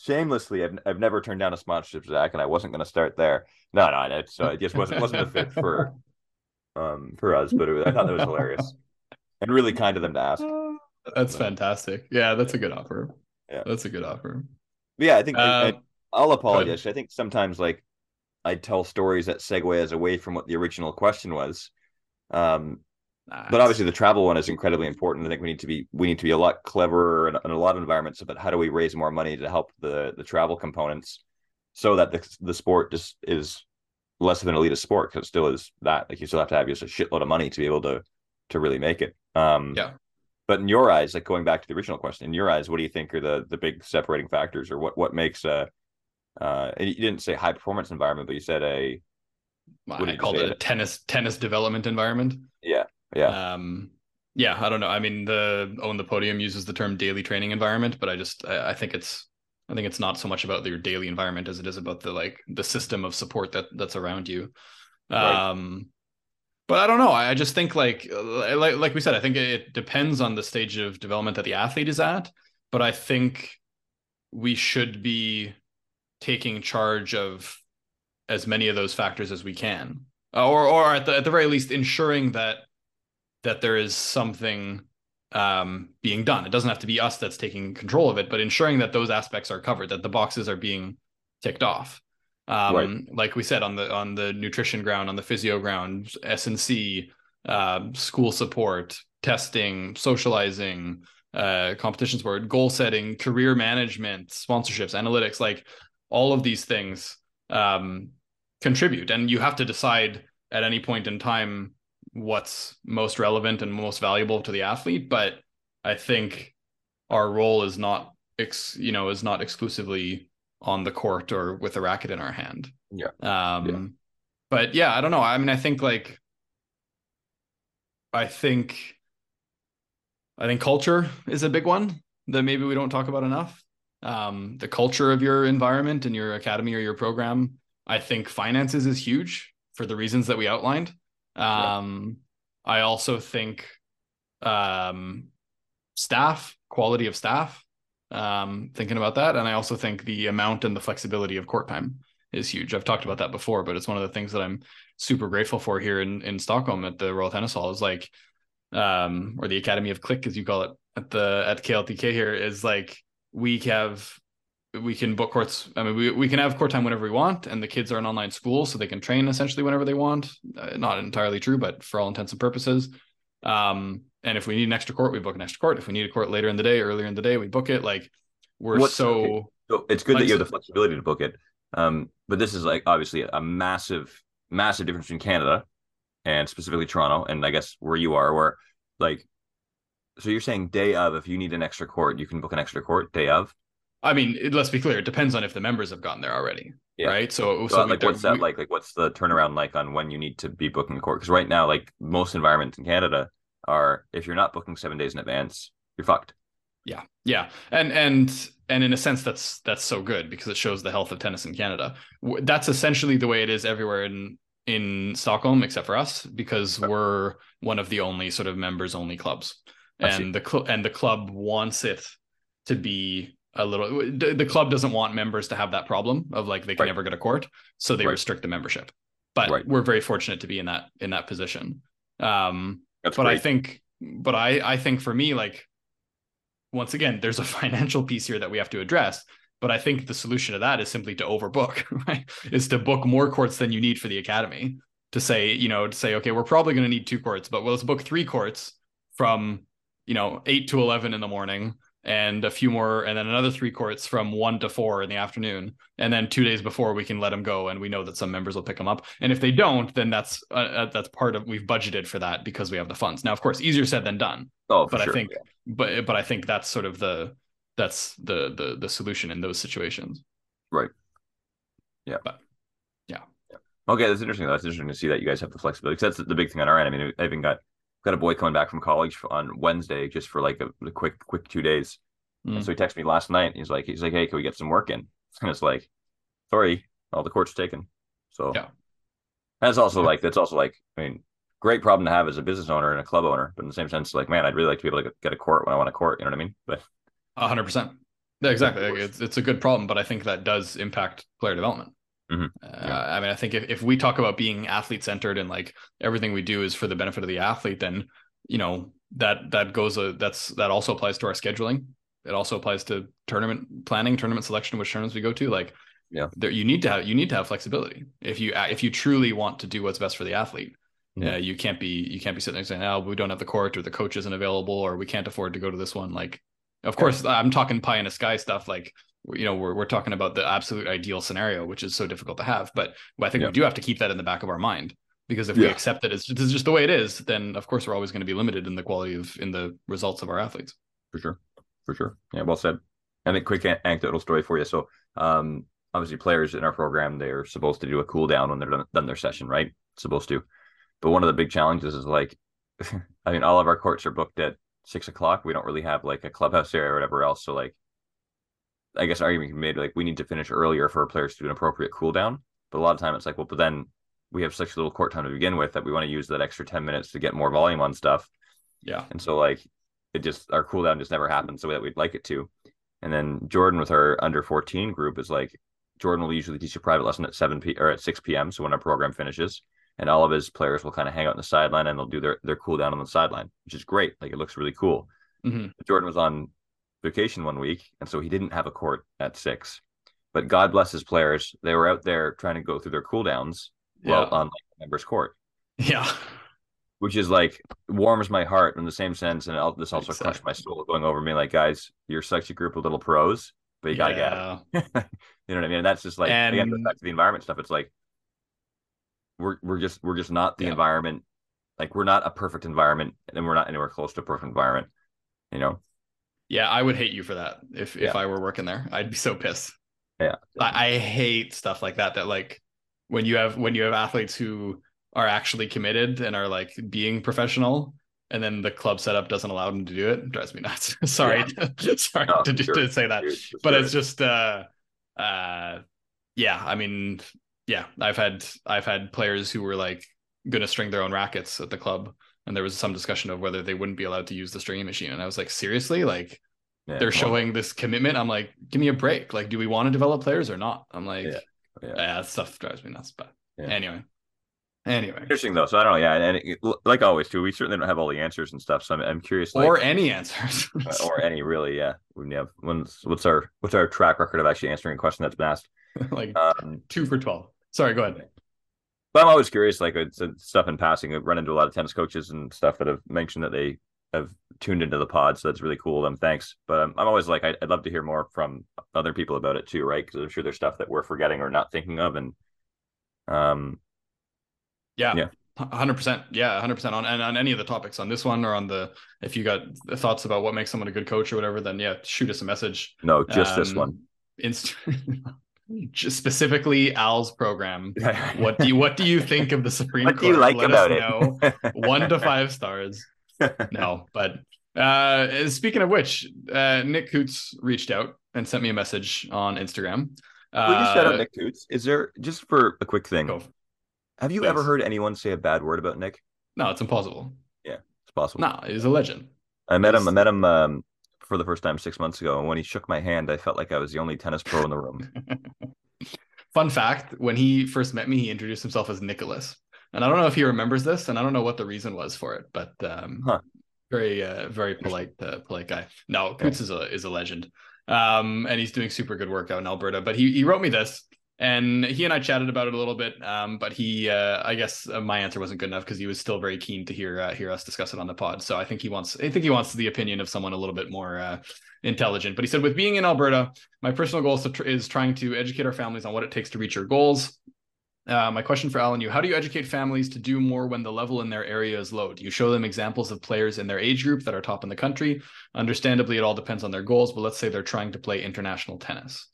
shamelessly I've, I've never turned down a sponsorship zach and i wasn't going to start there no no it, so it just wasn't wasn't a fit for um for us but it, i thought that was hilarious and really kind of them to ask that's fantastic. Yeah, that's a good offer. Yeah, that's a good offer. But yeah, I think uh, I, will apologize. I think sometimes like I tell stories that segue as away from what the original question was. Um, nice. but obviously the travel one is incredibly important. I think we need to be we need to be a lot cleverer in, in a lot of environments about how do we raise more money to help the the travel components so that the the sport just is less of an elitist sport because it still is that like you still have to have just a shitload of money to be able to to really make it. Um, yeah. But in your eyes, like going back to the original question, in your eyes, what do you think are the the big separating factors, or what what makes a uh, you didn't say high performance environment, but you said a well, I called it a tennis tennis development environment. Yeah, yeah, um, yeah. I don't know. I mean, the own the podium uses the term daily training environment, but I just I, I think it's I think it's not so much about your daily environment as it is about the like the system of support that that's around you. Right. Um, but I don't know. I just think like uh, like like we said, I think it depends on the stage of development that the athlete is at. But I think we should be taking charge of as many of those factors as we can, or or at the at the very least ensuring that that there is something um, being done. It doesn't have to be us that's taking control of it, but ensuring that those aspects are covered, that the boxes are being ticked off. Um, right. like we said on the on the nutrition ground, on the physio ground, S and C, uh, school support, testing, socializing, uh, competition support, goal setting, career management, sponsorships, analytics, like all of these things um, contribute, and you have to decide at any point in time what's most relevant and most valuable to the athlete. But I think our role is not, ex- you know, is not exclusively on the court or with a racket in our hand. Yeah. Um, yeah. but yeah, I don't know. I mean, I think like, I think, I think culture is a big one that maybe we don't talk about enough. Um, the culture of your environment and your academy or your program. I think finances is huge for the reasons that we outlined. Um. I also think um, staff, quality of staff um, thinking about that. And I also think the amount and the flexibility of court time is huge. I've talked about that before, but it's one of the things that I'm super grateful for here in in Stockholm at the Royal Tennis Hall is like um or the Academy of Click as you call it at the at KLTK here is like we have we can book courts. I mean, we, we can have court time whenever we want, and the kids are in online school, so they can train essentially whenever they want. Uh, not entirely true, but for all intents and purposes. Um, and if we need an extra court, we book an extra court. If we need a court later in the day, earlier in the day, we book it. Like we're What's, so. Okay. so it's good that you have the flexibility to book it. Um, but this is like obviously a massive, massive difference in Canada and specifically Toronto, and I guess where you are, where like, so you're saying day of, if you need an extra court, you can book an extra court day of. I mean, let's be clear. It depends on if the members have gotten there already, yeah. right? So, so, so like, what's that we, like? Like, what's the turnaround like on when you need to be booking a court? Because right now, like most environments in Canada are, if you're not booking seven days in advance, you're fucked. Yeah, yeah, and and and in a sense, that's that's so good because it shows the health of tennis in Canada. That's essentially the way it is everywhere in in Stockholm, except for us, because we're one of the only sort of members only clubs, and the cl- and the club wants it to be a little the club doesn't want members to have that problem of like they can right. never go to court so they right. restrict the membership but right. we're very fortunate to be in that in that position um That's but great. i think but i i think for me like once again there's a financial piece here that we have to address but i think the solution to that is simply to overbook right is to book more courts than you need for the academy to say you know to say okay we're probably going to need two courts but well, let's book three courts from you know 8 to 11 in the morning and a few more, and then another three courts from one to four in the afternoon. And then two days before, we can let them go, and we know that some members will pick them up. And if they don't, then that's uh, uh that's part of we've budgeted for that because we have the funds. Now, of course, easier said than done. Oh, but sure, I think, yeah. but but I think that's sort of the that's the the the solution in those situations. Right. Yeah. But yeah. yeah. Okay, that's interesting. That's interesting to see that you guys have the flexibility. Because that's the big thing on our end. I mean, I even got got a boy coming back from college on Wednesday just for like a, a quick quick two days. Mm. And so he texted me last night. He's like, he's like, hey, can we get some work in? And it's like, sorry, all the courts taken. So yeah, that's also like that's also like, I mean, great problem to have as a business owner and a club owner, but in the same sense, like, man, I'd really like to be able to get a court when I want a court. You know what I mean? But hundred percent. Yeah, exactly. It's it's a good problem, but I think that does impact player development. Mm-hmm. Yeah. Uh, I mean, I think if, if we talk about being athlete centered and like everything we do is for the benefit of the athlete, then you know that that goes a, that's that also applies to our scheduling. It also applies to tournament planning, tournament selection, which tournaments we go to. Like, yeah, there you need to have you need to have flexibility if you if you truly want to do what's best for the athlete. Mm-hmm. Yeah, you can't be you can't be sitting there saying, "Oh, we don't have the court, or the coach isn't available, or we can't afford to go to this one." Like, of course, I'm talking pie in the sky stuff. Like, you know we're, we're talking about the absolute ideal scenario which is so difficult to have but i think yeah. we do have to keep that in the back of our mind because if yeah. we accept that it's this is just the way it is then of course we're always going to be limited in the quality of in the results of our athletes. For sure. For sure. Yeah well said. And a quick anecdotal story for you. So um obviously players in our program they're supposed to do a cool down when they're done, done their session right? Supposed to. But one of the big challenges is like i mean all of our courts are booked at six o'clock. We don't really have like a clubhouse area or whatever else. So like I guess argument can be made like we need to finish earlier for players to do an appropriate cool down. But a lot of time it's like, well, but then we have such little court time to begin with that we want to use that extra 10 minutes to get more volume on stuff. Yeah. And so like it just our cool down just never happens the way that we'd like it to. And then Jordan with our under 14 group is like Jordan will usually teach a private lesson at 7 p or at 6 p.m. So when our program finishes, and all of his players will kind of hang out on the sideline and they'll do their their cool down on the sideline, which is great. Like it looks really cool. Mm-hmm. Jordan was on vacation one week, and so he didn't have a court at six. But God bless his players; they were out there trying to go through their cooldowns yeah. while on like, members' court. Yeah, which is like warms my heart in the same sense, and this also exactly. crushed my soul going over me. Like, guys, you're such a group of little pros, but you gotta yeah. get it. you know what I mean? And that's just like and... again, back to the environment stuff. It's like we're we're just we're just not the yeah. environment. Like we're not a perfect environment, and we're not anywhere close to a perfect environment. You know, yeah, I would hate you for that if yeah. if I were working there. I'd be so pissed. Yeah. I, I hate stuff like that. That like when you have when you have athletes who are actually committed and are like being professional and then the club setup doesn't allow them to do it, it drives me nuts. sorry, yeah. sorry no, to, sure. to say that, but it's just, uh, uh, yeah. I mean, yeah, I've had I've had players who were like going to string their own rackets at the club, and there was some discussion of whether they wouldn't be allowed to use the stringing machine and i was like seriously like yeah, they're well, showing this commitment i'm like give me a break like do we want to develop players or not i'm like yeah. Yeah, yeah stuff drives me nuts. But anyway, Anyway, interesting though. So I don't know. Yeah, and it, like always, too, we certainly don't have all the answers and stuff. So I'm, I'm curious, like, or any answers, uh, or any really. Yeah, we have. What's, what's our what's our track record of actually answering a question that's been asked? like um, two for twelve. Sorry, go ahead. But I'm always curious, like stuff in passing. I've run into a lot of tennis coaches and stuff that have mentioned that they have tuned into the pod, so that's really cool. Them, thanks. But um, I'm always like, I'd, I'd love to hear more from other people about it too, right? Because I'm sure there's stuff that we're forgetting or not thinking of, and um, yeah, yeah, hundred percent. Yeah, hundred percent on and on any of the topics on this one or on the if you got thoughts about what makes someone a good coach or whatever, then yeah, shoot us a message. No, just um, this one. Inst- just specifically Al's program. what do you what do you think of the Supreme what Court? What do you like Let about it? One to five stars. No, but uh, speaking of which, uh, Nick Coots reached out and sent me a message on Instagram. Uh, we just shout out Nick Coots. Is there just for a quick thing? Go. Have you Please. ever heard anyone say a bad word about Nick? No, it's impossible. Yeah, it's possible. No, he's a legend. I met he's... him. I met him um, for the first time six months ago, and when he shook my hand, I felt like I was the only tennis pro in the room. Fun fact: When he first met me, he introduced himself as Nicholas, and I don't know if he remembers this, and I don't know what the reason was for it, but um, huh. very, uh, very polite, uh, polite guy. No, Coots yeah. is a is a legend, um, and he's doing super good work out in Alberta. But he he wrote me this and he and I chatted about it a little bit. Um, but he, uh, I guess uh, my answer wasn't good enough because he was still very keen to hear uh, hear us discuss it on the pod. So I think he wants, I think he wants the opinion of someone a little bit more uh, intelligent. But he said, with being in Alberta, my personal goal is, tr- is trying to educate our families on what it takes to reach your goals. Uh, my question for Alan, you: How do you educate families to do more when the level in their area is low? Do you show them examples of players in their age group that are top in the country? Understandably, it all depends on their goals, but let's say they're trying to play international tennis.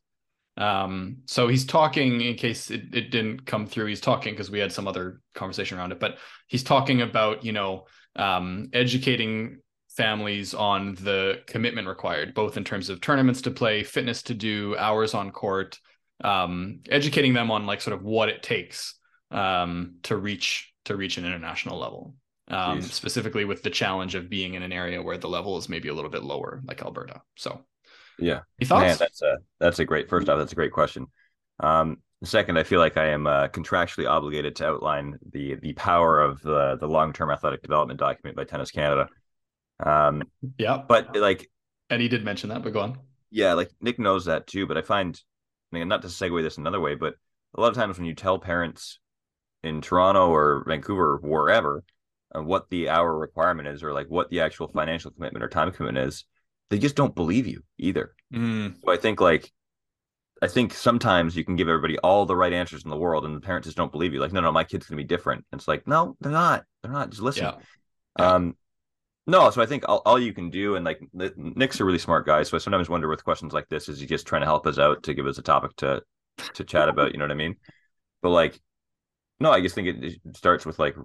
Um, so he's talking in case it, it didn't come through, he's talking because we had some other conversation around it, but he's talking about, you know, um, educating families on the commitment required, both in terms of tournaments to play, fitness to do, hours on court, um, educating them on like sort of what it takes um, to reach to reach an international level. Um, specifically with the challenge of being in an area where the level is maybe a little bit lower, like Alberta. So yeah. Your thoughts? Man, that's a that's a great first off, that's a great question. Um second, I feel like I am uh, contractually obligated to outline the the power of the the long term athletic development document by Tennis Canada. Um yeah. But like and he did mention that, but go on. Yeah, like Nick knows that too, but I find I mean not to segue this another way, but a lot of times when you tell parents in Toronto or Vancouver, wherever, uh, what the hour requirement is, or like what the actual financial commitment or time commitment is, they just don't believe you either. Mm. So I think like I think sometimes you can give everybody all the right answers in the world, and the parents just don't believe you. Like, no, no, my kid's gonna be different. And it's like, no, they're not. They're not. Just listen. Yeah. Um, no. So I think all, all you can do, and like Nick's a really smart guy, so I sometimes wonder with questions like this, is he just trying to help us out to give us a topic to to chat about? You know what I mean? But like, no, I just think it, it starts with like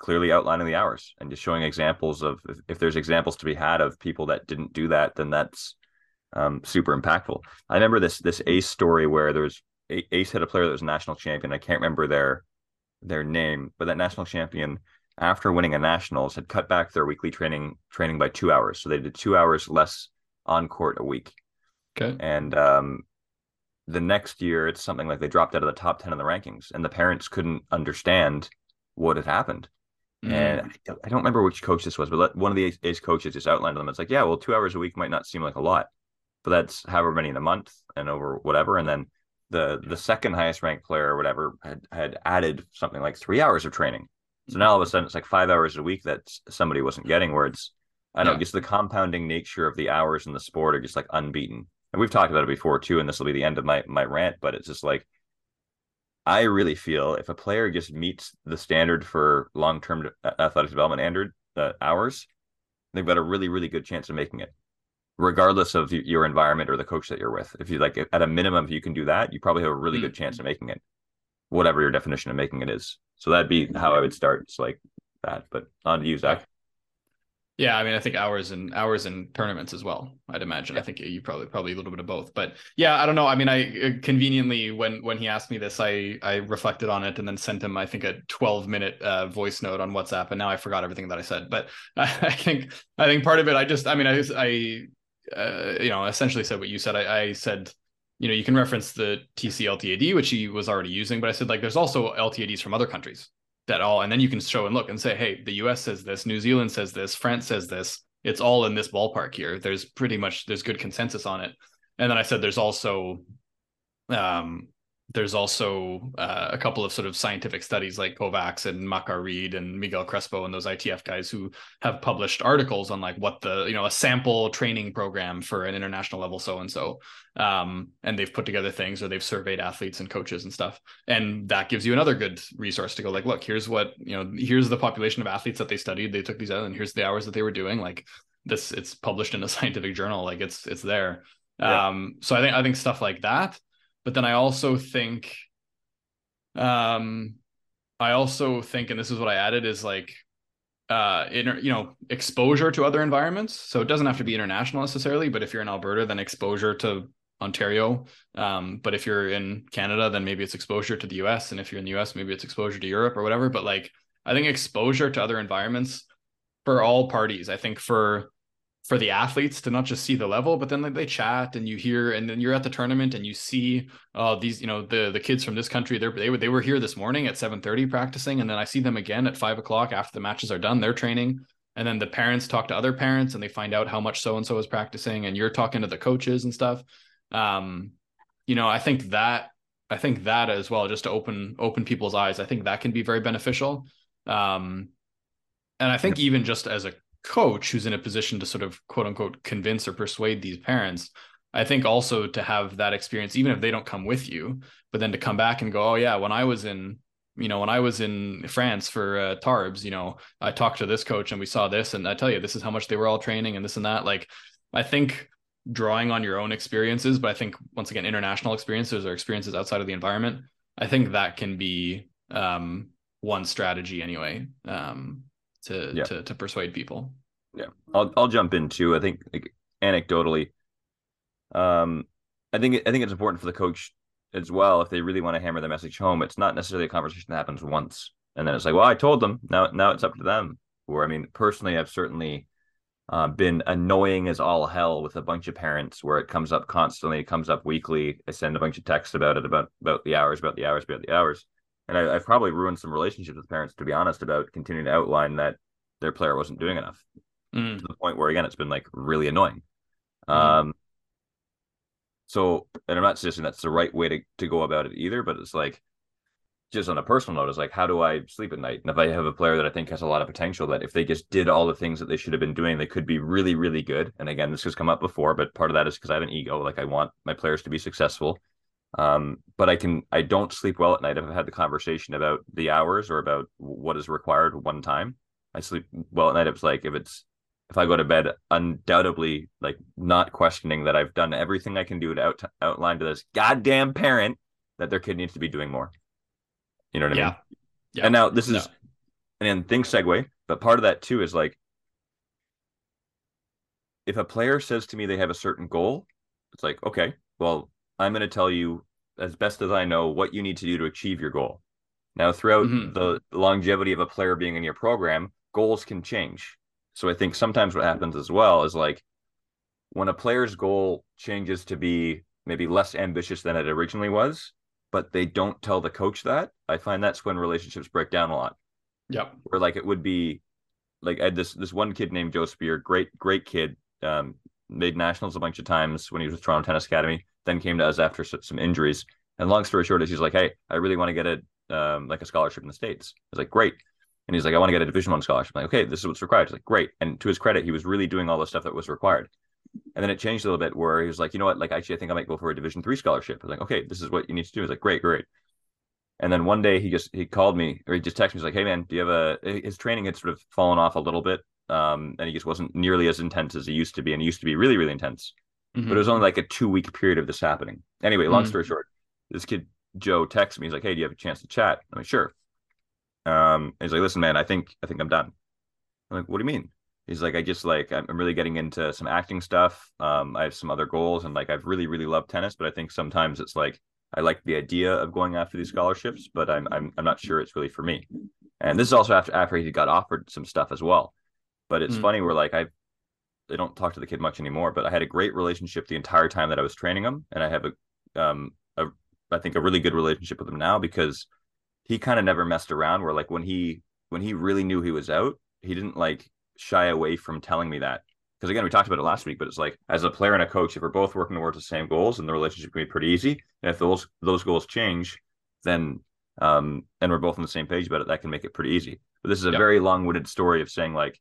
clearly outlining the hours and just showing examples of if, if there's examples to be had of people that didn't do that, then that's um, super impactful. I remember this this Ace story where there was Ace had a player that was national champion. I can't remember their their name, but that national champion after winning a nationals had cut back their weekly training training by two hours, so they did two hours less on court a week. Okay, and um, the next year it's something like they dropped out of the top ten in the rankings, and the parents couldn't understand what had happened. Mm. And I don't, remember which coach this was, but one of the Ace coaches just outlined to them. It's like, yeah, well, two hours a week might not seem like a lot, but that's however many in a month and over whatever. And then the the second highest ranked player or whatever had had added something like three hours of training. So now all of a sudden it's like five hours a week that somebody wasn't getting. Where it's I don't yeah. know, just the compounding nature of the hours in the sport are just like unbeaten. And we've talked about it before too, and this will be the end of my my rant. But it's just like I really feel if a player just meets the standard for long term athletic development standard uh, hours, they've got a really really good chance of making it, regardless of your environment or the coach that you're with. If you like at a minimum, if you can do that, you probably have a really mm-hmm. good chance of making it, whatever your definition of making it is. So that'd be how I would start. It's like that. But on to you, Zach. Yeah, I mean, I think hours and hours and tournaments as well. I'd imagine. Yeah. I think you probably probably a little bit of both. But yeah, I don't know. I mean, I uh, conveniently when when he asked me this, I I reflected on it and then sent him I think a 12 minute uh, voice note on WhatsApp, and now I forgot everything that I said. But I, I think I think part of it, I just I mean, I I uh, you know essentially said what you said. I, I said you know, you can reference the TC LTAD, which he was already using, but I said like there's also LTADs from other countries that all, and then you can show and look and say, hey, the US says this, New Zealand says this, France says this. It's all in this ballpark here. There's pretty much there's good consensus on it. And then I said there's also um there's also uh, a couple of sort of scientific studies like Kovacs and Machar Reid and Miguel Crespo and those ITF guys who have published articles on like what the you know a sample training program for an international level so and so, and they've put together things or they've surveyed athletes and coaches and stuff, and that gives you another good resource to go like look here's what you know here's the population of athletes that they studied they took these out and here's the hours that they were doing like this it's published in a scientific journal like it's it's there. Yeah. Um, so I think I think stuff like that but then I also think, um, I also think, and this is what I added is like, uh, inter, you know, exposure to other environments. So it doesn't have to be international necessarily, but if you're in Alberta, then exposure to Ontario. Um, but if you're in Canada, then maybe it's exposure to the US. And if you're in the US, maybe it's exposure to Europe or whatever. But like, I think exposure to other environments for all parties, I think for for the athletes to not just see the level, but then they chat and you hear, and then you're at the tournament and you see uh, these, you know, the the kids from this country. They're, they were they were here this morning at 7:30 practicing, and then I see them again at five o'clock after the matches are done. They're training, and then the parents talk to other parents and they find out how much so and so is practicing, and you're talking to the coaches and stuff. Um, you know, I think that I think that as well, just to open open people's eyes, I think that can be very beneficial. Um, and I think even just as a coach who's in a position to sort of quote unquote convince or persuade these parents i think also to have that experience even if they don't come with you but then to come back and go oh yeah when i was in you know when i was in france for uh, Tarbes you know i talked to this coach and we saw this and i tell you this is how much they were all training and this and that. Like i think drawing on your own experiences but i think once again international experiences or experiences outside of the environment i think that can be um, one strategy anyway um, to yeah. to to persuade people. Yeah, I'll I'll jump in too. I think like anecdotally, um, I think I think it's important for the coach as well if they really want to hammer the message home. It's not necessarily a conversation that happens once and then it's like, well, I told them. Now now it's up to them. Or I mean, personally, I've certainly uh, been annoying as all hell with a bunch of parents where it comes up constantly, it comes up weekly. I send a bunch of texts about it, about about the hours, about the hours, about the hours and I, have probably ruined some relationships with parents, to be honest, about continuing to outline that their player wasn't doing enough mm. to the point where again it's been like really annoying. Mm. Um, so, and I'm not suggesting that's the right way to to go about it either, but it's like just on a personal note, is like how do I sleep at night? And if I have a player that I think has a lot of potential, that if they just did all the things that they should have been doing, they could be really, really good. And again, this has come up before, but part of that is because I have an ego. Like I want my players to be successful. Um, but I can I don't sleep well at night if I've had the conversation about the hours or about what is required one time. I sleep well at night if it's like if it's if I go to bed undoubtedly like not questioning that I've done everything I can do to out, outline to this goddamn parent that their kid needs to be doing more. You know what I yeah. mean? Yeah. And now this is and then things segue, but part of that too is like if a player says to me they have a certain goal, it's like, okay, well, I'm going to tell you as best as I know what you need to do to achieve your goal. Now, throughout mm-hmm. the longevity of a player being in your program, goals can change. So I think sometimes what happens as well is like when a player's goal changes to be maybe less ambitious than it originally was, but they don't tell the coach that, I find that's when relationships break down a lot. Yep. Where like it would be like I had this this one kid named Joe Spear, great, great kid, um, made nationals a bunch of times when he was with Toronto Tennis Academy then came to us after some injuries. And long story short is he's like, hey, I really want to get a um, like a scholarship in the states. I was like, great. And he's like, I want to get a Division One scholarship. I'm like, okay, this is what's required. He's like, great. And to his credit, he was really doing all the stuff that was required. And then it changed a little bit where he was like, you know what? Like, actually, I think I might go for a Division Three scholarship. I was like, okay, this is what you need to do. He's like, great, great. And then one day he just he called me or he just texted me. He's like, hey man, do you have a? His training had sort of fallen off a little bit, um, and he just wasn't nearly as intense as he used to be, and he used to be really, really intense. Mm-hmm. But it was only like a two week period of this happening. Anyway, long mm-hmm. story short, this kid Joe texts me. He's like, "Hey, do you have a chance to chat?" I'm like, "Sure." Um, he's like, "Listen, man, I think I think I'm done." I'm like, "What do you mean?" He's like, "I just like I'm really getting into some acting stuff. Um, I have some other goals, and like I've really really loved tennis, but I think sometimes it's like I like the idea of going after these scholarships, but I'm I'm I'm not sure it's really for me." And this is also after after he got offered some stuff as well. But it's mm-hmm. funny where like I've I don't talk to the kid much anymore, but I had a great relationship the entire time that I was training him, and I have a um a, I think a really good relationship with him now because he kind of never messed around. Where like when he when he really knew he was out, he didn't like shy away from telling me that. Because again, we talked about it last week, but it's like as a player and a coach, if we're both working towards the same goals, and the relationship can be pretty easy. And if those those goals change, then um and we're both on the same page about it, that can make it pretty easy. But this is a yep. very long-winded story of saying like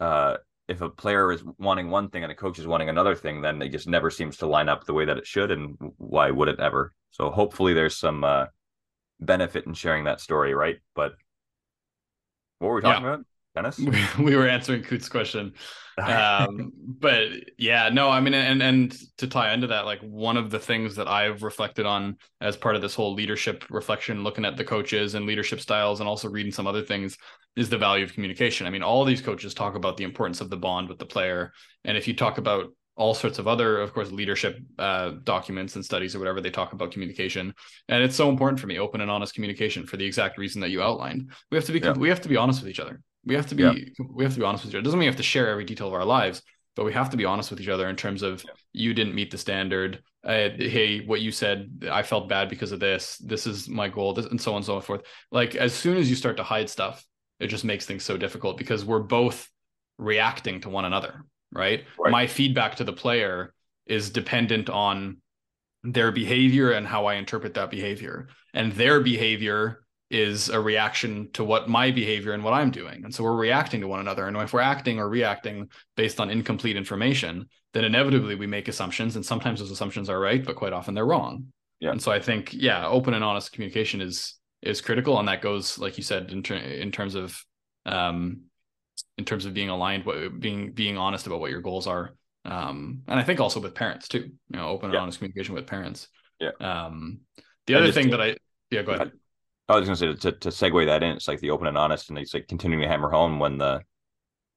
uh if a player is wanting one thing and a coach is wanting another thing, then it just never seems to line up the way that it should. And why would it ever? So hopefully there's some uh, benefit in sharing that story, right? But what were we talking yeah. about? Dennis? We were answering Coot's question. Um, but yeah, no, I mean, and and to tie into that, like one of the things that I've reflected on as part of this whole leadership reflection, looking at the coaches and leadership styles, and also reading some other things, is the value of communication. I mean, all these coaches talk about the importance of the bond with the player, and if you talk about all sorts of other, of course, leadership uh, documents and studies or whatever, they talk about communication, and it's so important for me, open and honest communication, for the exact reason that you outlined. We have to be yeah. we have to be honest with each other. We have to be yeah. we have to be honest with each other. It doesn't mean we have to share every detail of our lives, but we have to be honest with each other in terms of yeah. you didn't meet the standard. Uh, hey, what you said, I felt bad because of this. This is my goal, this, and so on and so forth. Like as soon as you start to hide stuff, it just makes things so difficult because we're both reacting to one another, right? right? My feedback to the player is dependent on their behavior and how I interpret that behavior. And their behavior is a reaction to what my behavior and what I'm doing. And so we're reacting to one another. And if we're acting or reacting based on incomplete information, then inevitably we make assumptions. And sometimes those assumptions are right, but quite often they're wrong. Yeah. And so I think, yeah, open and honest communication is is critical. And that goes, like you said, in, ter- in terms of um in terms of being aligned, what being being honest about what your goals are. Um, and I think also with parents too, you know, open and honest communication with parents. Yeah. Um the other thing that I yeah, go ahead. I was going to say to, to segue that in, it's like the open and honest, and it's like continuing to hammer home when the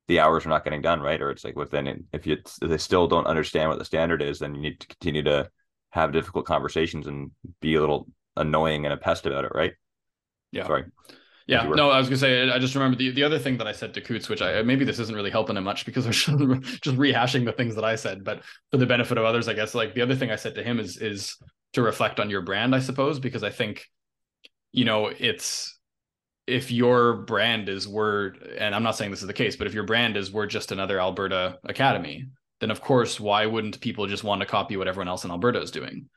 the hours are not getting done, right? Or it's like within if you if they still don't understand what the standard is, then you need to continue to have difficult conversations and be a little annoying and a pest about it, right? Yeah. Sorry. Yeah, no, I was gonna say I just remember the, the other thing that I said to Coots, which I maybe this isn't really helping him much because we're just rehashing the things that I said, but for the benefit of others, I guess like the other thing I said to him is is to reflect on your brand, I suppose, because I think you know, it's if your brand is we're and I'm not saying this is the case, but if your brand is we're just another Alberta academy, then of course, why wouldn't people just want to copy what everyone else in Alberta is doing?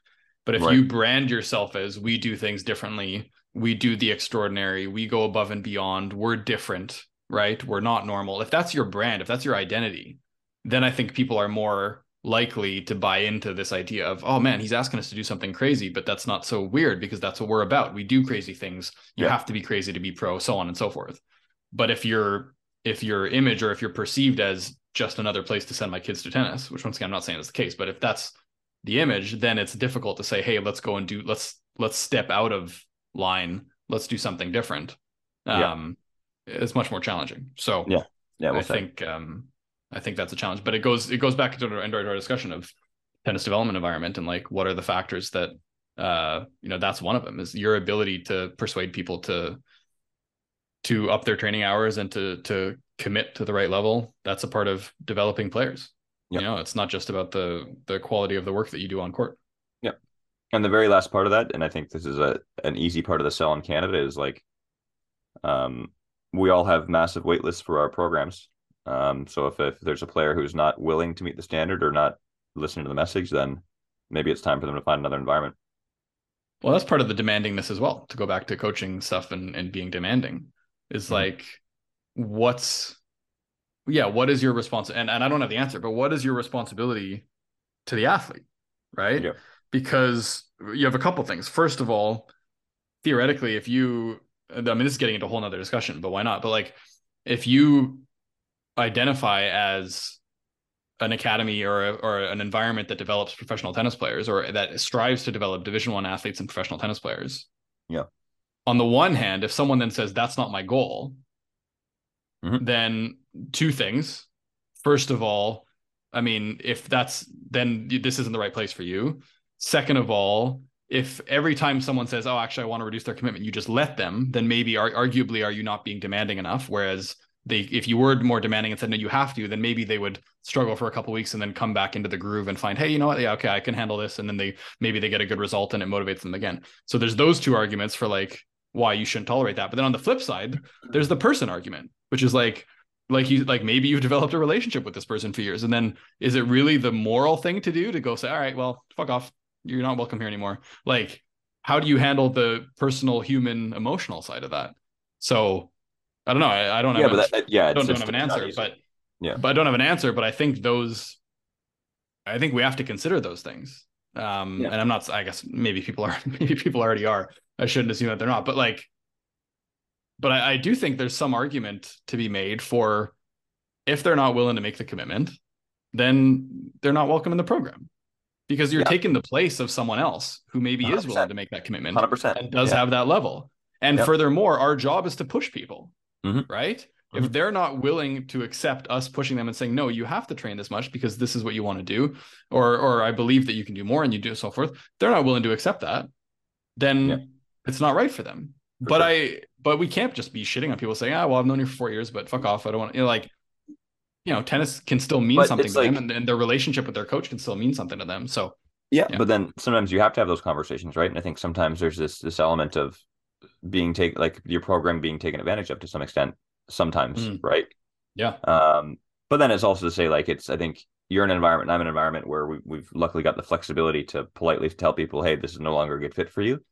But if right. you brand yourself as we do things differently, we do the extraordinary, we go above and beyond, we're different, right? We're not normal. If that's your brand, if that's your identity, then I think people are more likely to buy into this idea of oh man he's asking us to do something crazy but that's not so weird because that's what we're about. We do crazy things. You yeah. have to be crazy to be pro so on and so forth. But if you're if your image or if you're perceived as just another place to send my kids to tennis which once again i'm not saying is the case but if that's the image then it's difficult to say hey let's go and do let's let's step out of line. Let's do something different. Um it's much more challenging. So yeah. Yeah we'll i think um I think that's a challenge. But it goes it goes back to our, our discussion of tennis development environment and like what are the factors that uh you know that's one of them is your ability to persuade people to to up their training hours and to to commit to the right level that's a part of developing players yep. you know it's not just about the the quality of the work that you do on court yeah and the very last part of that and i think this is a an easy part of the sell in canada is like um we all have massive wait lists for our programs um, so if, if there's a player who's not willing to meet the standard or not listening to the message, then maybe it's time for them to find another environment. Well, that's part of the demandingness as well. To go back to coaching stuff and, and being demanding is mm-hmm. like, what's, yeah, what is your response? And, and I don't have the answer, but what is your responsibility to the athlete? Right. Yeah. Because you have a couple things. First of all, theoretically, if you, I mean, this is getting into a whole nother discussion, but why not? But like, if you identify as an academy or a, or an environment that develops professional tennis players or that strives to develop division 1 athletes and professional tennis players. Yeah. On the one hand, if someone then says that's not my goal, mm-hmm. then two things. First of all, I mean, if that's then this isn't the right place for you. Second of all, if every time someone says, "Oh, actually, I want to reduce their commitment," you just let them, then maybe arguably are you not being demanding enough? Whereas they if you were more demanding and said no you have to then maybe they would struggle for a couple weeks and then come back into the groove and find hey you know what? Yeah okay i can handle this. And then they maybe they get a good result and it motivates them again. So there's those two arguments for like why you shouldn't tolerate that. But then on the flip side there's the person argument which is like like you like maybe you've developed a relationship with this person for years. And then is it really the moral thing to do to go say all right well fuck off. You're not welcome here anymore. Like how do you handle the personal human emotional side of that? So I don't know. I, I don't yeah, have. But that, yeah, I don't, don't have an answer, but yeah, but I don't have an answer. But I think those, I think we have to consider those things. Um, yeah. and I'm not. I guess maybe people are. Maybe people already are. I shouldn't assume that they're not. But like, but I, I do think there's some argument to be made for if they're not willing to make the commitment, then they're not welcome in the program because you're yeah. taking the place of someone else who maybe 100%. is willing to make that commitment 100%. and does yeah. have that level. And yep. furthermore, our job is to push people mm-hmm. right? Mm-hmm. If they're not willing to accept us pushing them and saying, no, you have to train this much because this is what you want to do, or or I believe that you can do more and you do so forth, they're not willing to accept that, then yeah. it's not right for them. For but sure. I but we can't just be shitting on people saying, ah, well, I've known you for four years, but fuck off. I don't want you know, like you know, tennis can still mean but something to like, them and, and, their relationship with their coach can still mean something to them. So yeah, yeah, but then sometimes you have to have those conversations, right? And I think sometimes there's this this element of being taken like your program being taken advantage of to some extent sometimes, mm. right? Yeah. Um, but then it's also to say like it's I think you're in an environment, I'm in an environment where we, we've luckily got the flexibility to politely tell people, hey, this is no longer a good fit for you.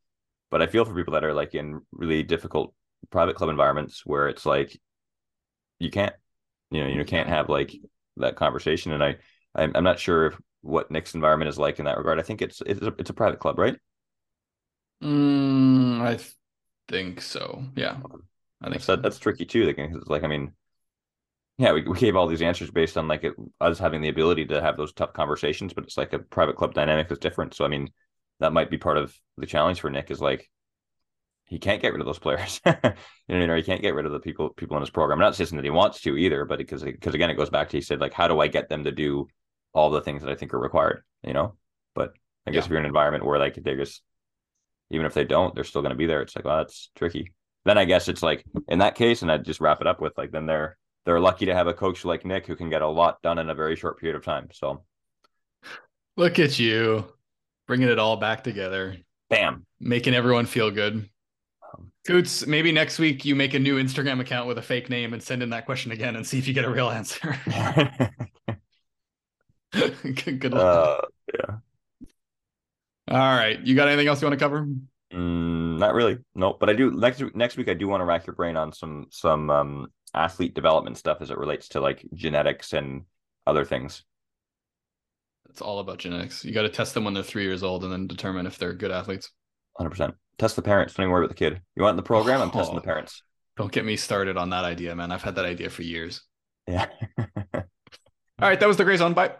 But I feel for people that are like in really difficult private club environments where it's like you can't, you know, you can't have like that conversation. And I, I'm, I'm not sure if what Nick's environment is like in that regard. I think it's it's a, it's a private club, right? Mm, I think so. Yeah. I think so. that's tricky too. Like, like I mean, yeah, we, we gave all these answers based on like it, us having the ability to have those tough conversations, but it's like a private club dynamic is different. So I mean, that might be part of the challenge for Nick is like he can't get rid of those players. you know what I mean? Or he can't get rid of the people people in his program. I'm not saying that he wants to either, but because because again, it goes back to he said like, how do I get them to do all the things that I think are required? You know, but I guess yeah. if you're in an environment where like they're just even if they don't, they're still going to be there. It's like, well, that's tricky then I guess it's like in that case, and I'd just wrap it up with like then they're they're lucky to have a coach like Nick who can get a lot done in a very short period of time. So look at you bringing it all back together. Bam, making everyone feel good. Um, Coots, maybe next week you make a new Instagram account with a fake name and send in that question again and see if you get a real answer. good, luck. Uh, yeah. All right. You got anything else you want to cover? Mm, not really. No, but I do next next week. I do want to rack your brain on some some um, athlete development stuff as it relates to like genetics and other things. It's all about genetics. You got to test them when they're three years old and then determine if they're good athletes. Hundred percent. Test the parents. Don't even worry about the kid. You want in the program? I'm testing the oh, parents. Don't get me started on that idea, man. I've had that idea for years. Yeah. all right, that was the Gray Zone. Bye.